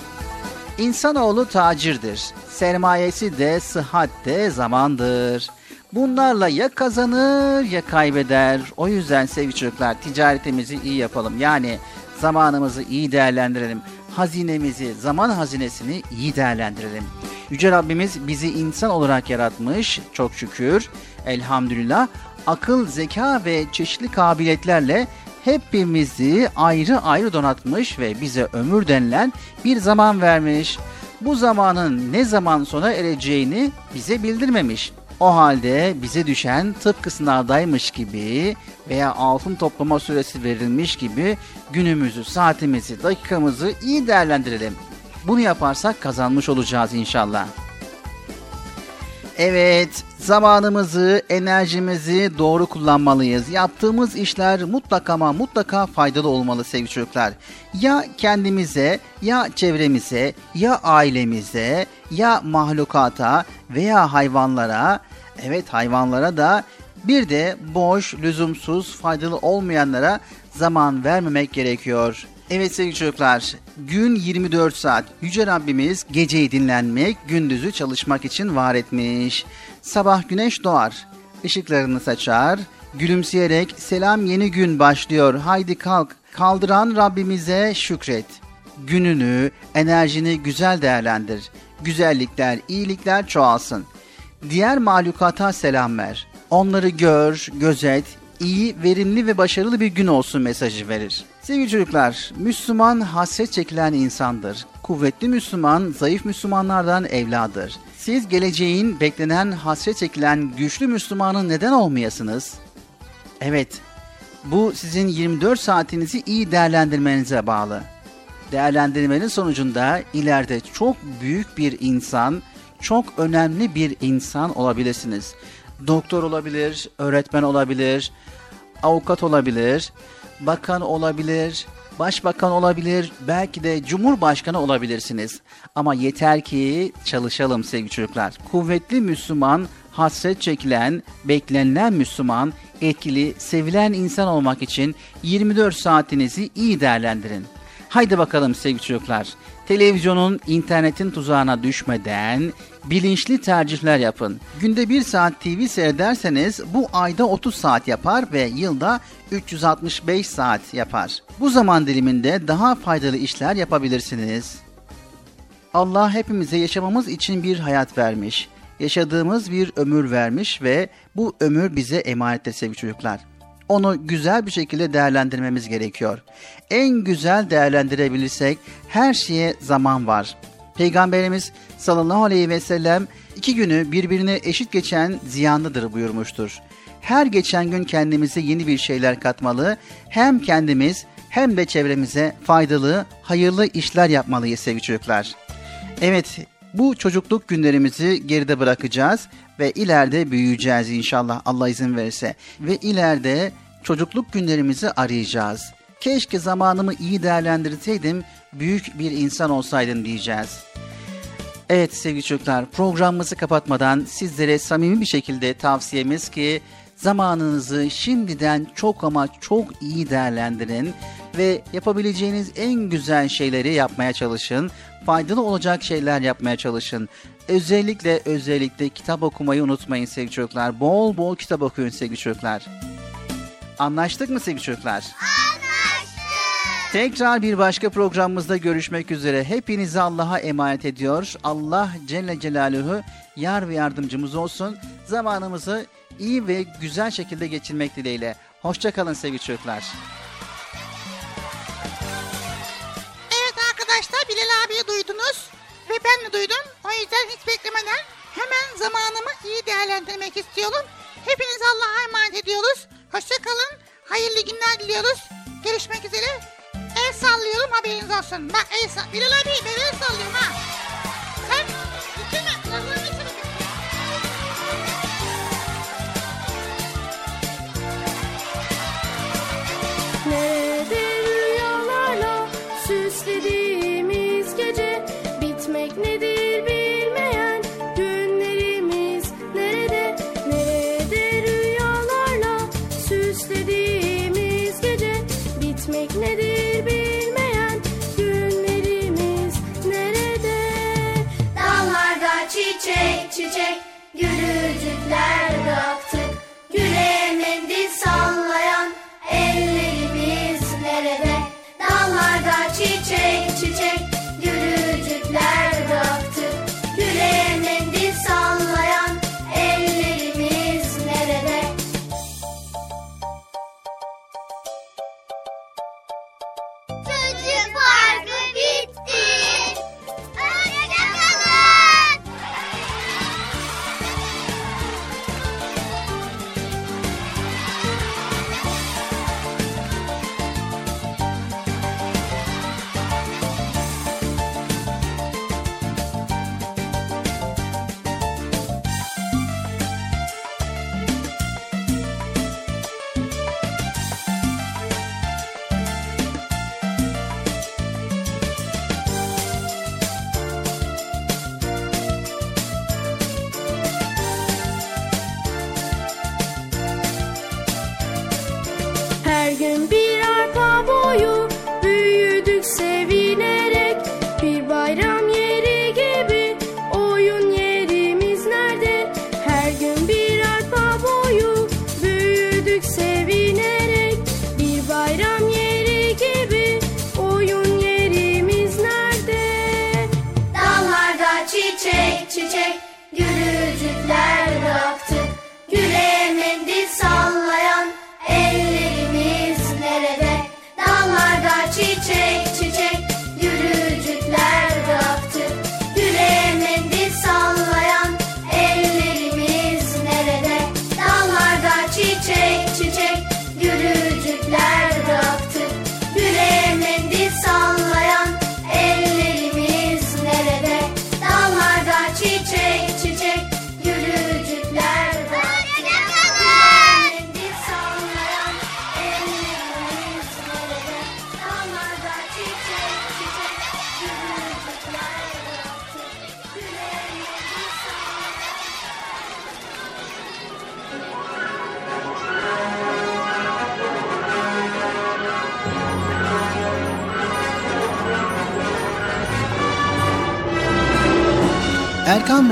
İnsanoğlu tacirdir. Sermayesi de sıhhat de zamandır. Bunlarla ya kazanır ya kaybeder. O yüzden sevgili çocuklar ticaretimizi iyi yapalım. Yani zamanımızı iyi değerlendirelim. Hazinemizi, zaman hazinesini iyi değerlendirelim. Yüce Rabbimiz bizi insan olarak yaratmış çok şükür. Elhamdülillah akıl, zeka ve çeşitli kabiliyetlerle hepimizi ayrı ayrı donatmış ve bize ömür denilen bir zaman vermiş. Bu zamanın ne zaman sona ereceğini bize bildirmemiş. O halde bize düşen tıpkı sınavdaymış gibi veya altın toplama süresi verilmiş gibi günümüzü, saatimizi, dakikamızı iyi değerlendirelim. Bunu yaparsak kazanmış olacağız inşallah. Evet, zamanımızı, enerjimizi doğru kullanmalıyız. Yaptığımız işler mutlaka ama mutlaka faydalı olmalı sevgili çocuklar. Ya kendimize, ya çevremize, ya ailemize, ya mahlukata veya hayvanlara, evet hayvanlara da bir de boş, lüzumsuz, faydalı olmayanlara zaman vermemek gerekiyor. Evet sevgili çocuklar, gün 24 saat. Yüce Rabbimiz geceyi dinlenmek, gündüzü çalışmak için var etmiş. Sabah güneş doğar, ışıklarını saçar, gülümseyerek selam yeni gün başlıyor, haydi kalk, kaldıran Rabbimize şükret. Gününü, enerjini güzel değerlendir. Güzellikler, iyilikler çoğalsın. Diğer mahlukata selam ver. Onları gör, gözet, iyi, verimli ve başarılı bir gün olsun mesajı verir. Sevgili çocuklar, Müslüman hasret çekilen insandır. Kuvvetli Müslüman, zayıf Müslümanlardan evladır. Siz geleceğin beklenen hasret çekilen güçlü Müslümanın neden olmayasınız? Evet, bu sizin 24 saatinizi iyi değerlendirmenize bağlı. Değerlendirmenin sonucunda ileride çok büyük bir insan, çok önemli bir insan olabilirsiniz. Doktor olabilir, öğretmen olabilir, avukat olabilir, bakan olabilir, başbakan olabilir, belki de cumhurbaşkanı olabilirsiniz. Ama yeter ki çalışalım sevgili çocuklar. Kuvvetli Müslüman, hasret çekilen, beklenilen Müslüman, etkili, sevilen insan olmak için 24 saatinizi iyi değerlendirin. Haydi bakalım sevgili çocuklar. Televizyonun, internetin tuzağına düşmeden bilinçli tercihler yapın. Günde bir saat TV seyrederseniz bu ayda 30 saat yapar ve yılda 365 saat yapar. Bu zaman diliminde daha faydalı işler yapabilirsiniz. Allah hepimize yaşamamız için bir hayat vermiş. Yaşadığımız bir ömür vermiş ve bu ömür bize emanettir sevgili çocuklar. Onu güzel bir şekilde değerlendirmemiz gerekiyor. En güzel değerlendirebilirsek her şeye zaman var. Peygamberimiz sallallahu aleyhi ve sellem iki günü birbirine eşit geçen ziyanlıdır buyurmuştur. Her geçen gün kendimize yeni bir şeyler katmalı, hem kendimiz hem de çevremize faydalı, hayırlı işler yapmalıyız sevgili çocuklar. Evet, bu çocukluk günlerimizi geride bırakacağız ve ileride büyüyeceğiz inşallah Allah izin verirse. Ve ileride çocukluk günlerimizi arayacağız. Keşke zamanımı iyi değerlendirseydim, büyük bir insan olsaydım diyeceğiz. Evet sevgili çocuklar programımızı kapatmadan sizlere samimi bir şekilde tavsiyemiz ki zamanınızı şimdiden çok ama çok iyi değerlendirin ve yapabileceğiniz en güzel şeyleri yapmaya çalışın. Faydalı olacak şeyler yapmaya çalışın. Özellikle özellikle kitap okumayı unutmayın sevgili çocuklar. Bol bol kitap okuyun sevgili çocuklar. Anlaştık mı sevgili çocuklar? Anlaştık. Tekrar bir başka programımızda görüşmek üzere. Hepinizi Allah'a emanet ediyor. Allah Celle Celaluhu yar ve yardımcımız olsun. Zamanımızı iyi ve güzel şekilde geçirmek dileğiyle. Hoşçakalın sevgili çocuklar. Evet arkadaşlar Bilal abiyi duydunuz ve ben de duydum. O yüzden hiç beklemeden hemen zamanımı iyi değerlendirmek istiyorum. Hepiniz Allah'a emanet ediyoruz. Hoşçakalın. Hayırlı günler diliyoruz. Görüşmek üzere. El sallıyorum haberiniz olsun. Bak el sall... Bilal abi ben el sallıyorum ha. Sen bitirme. Nerede rüyalarla süslediğimiz gece Bitmek nedir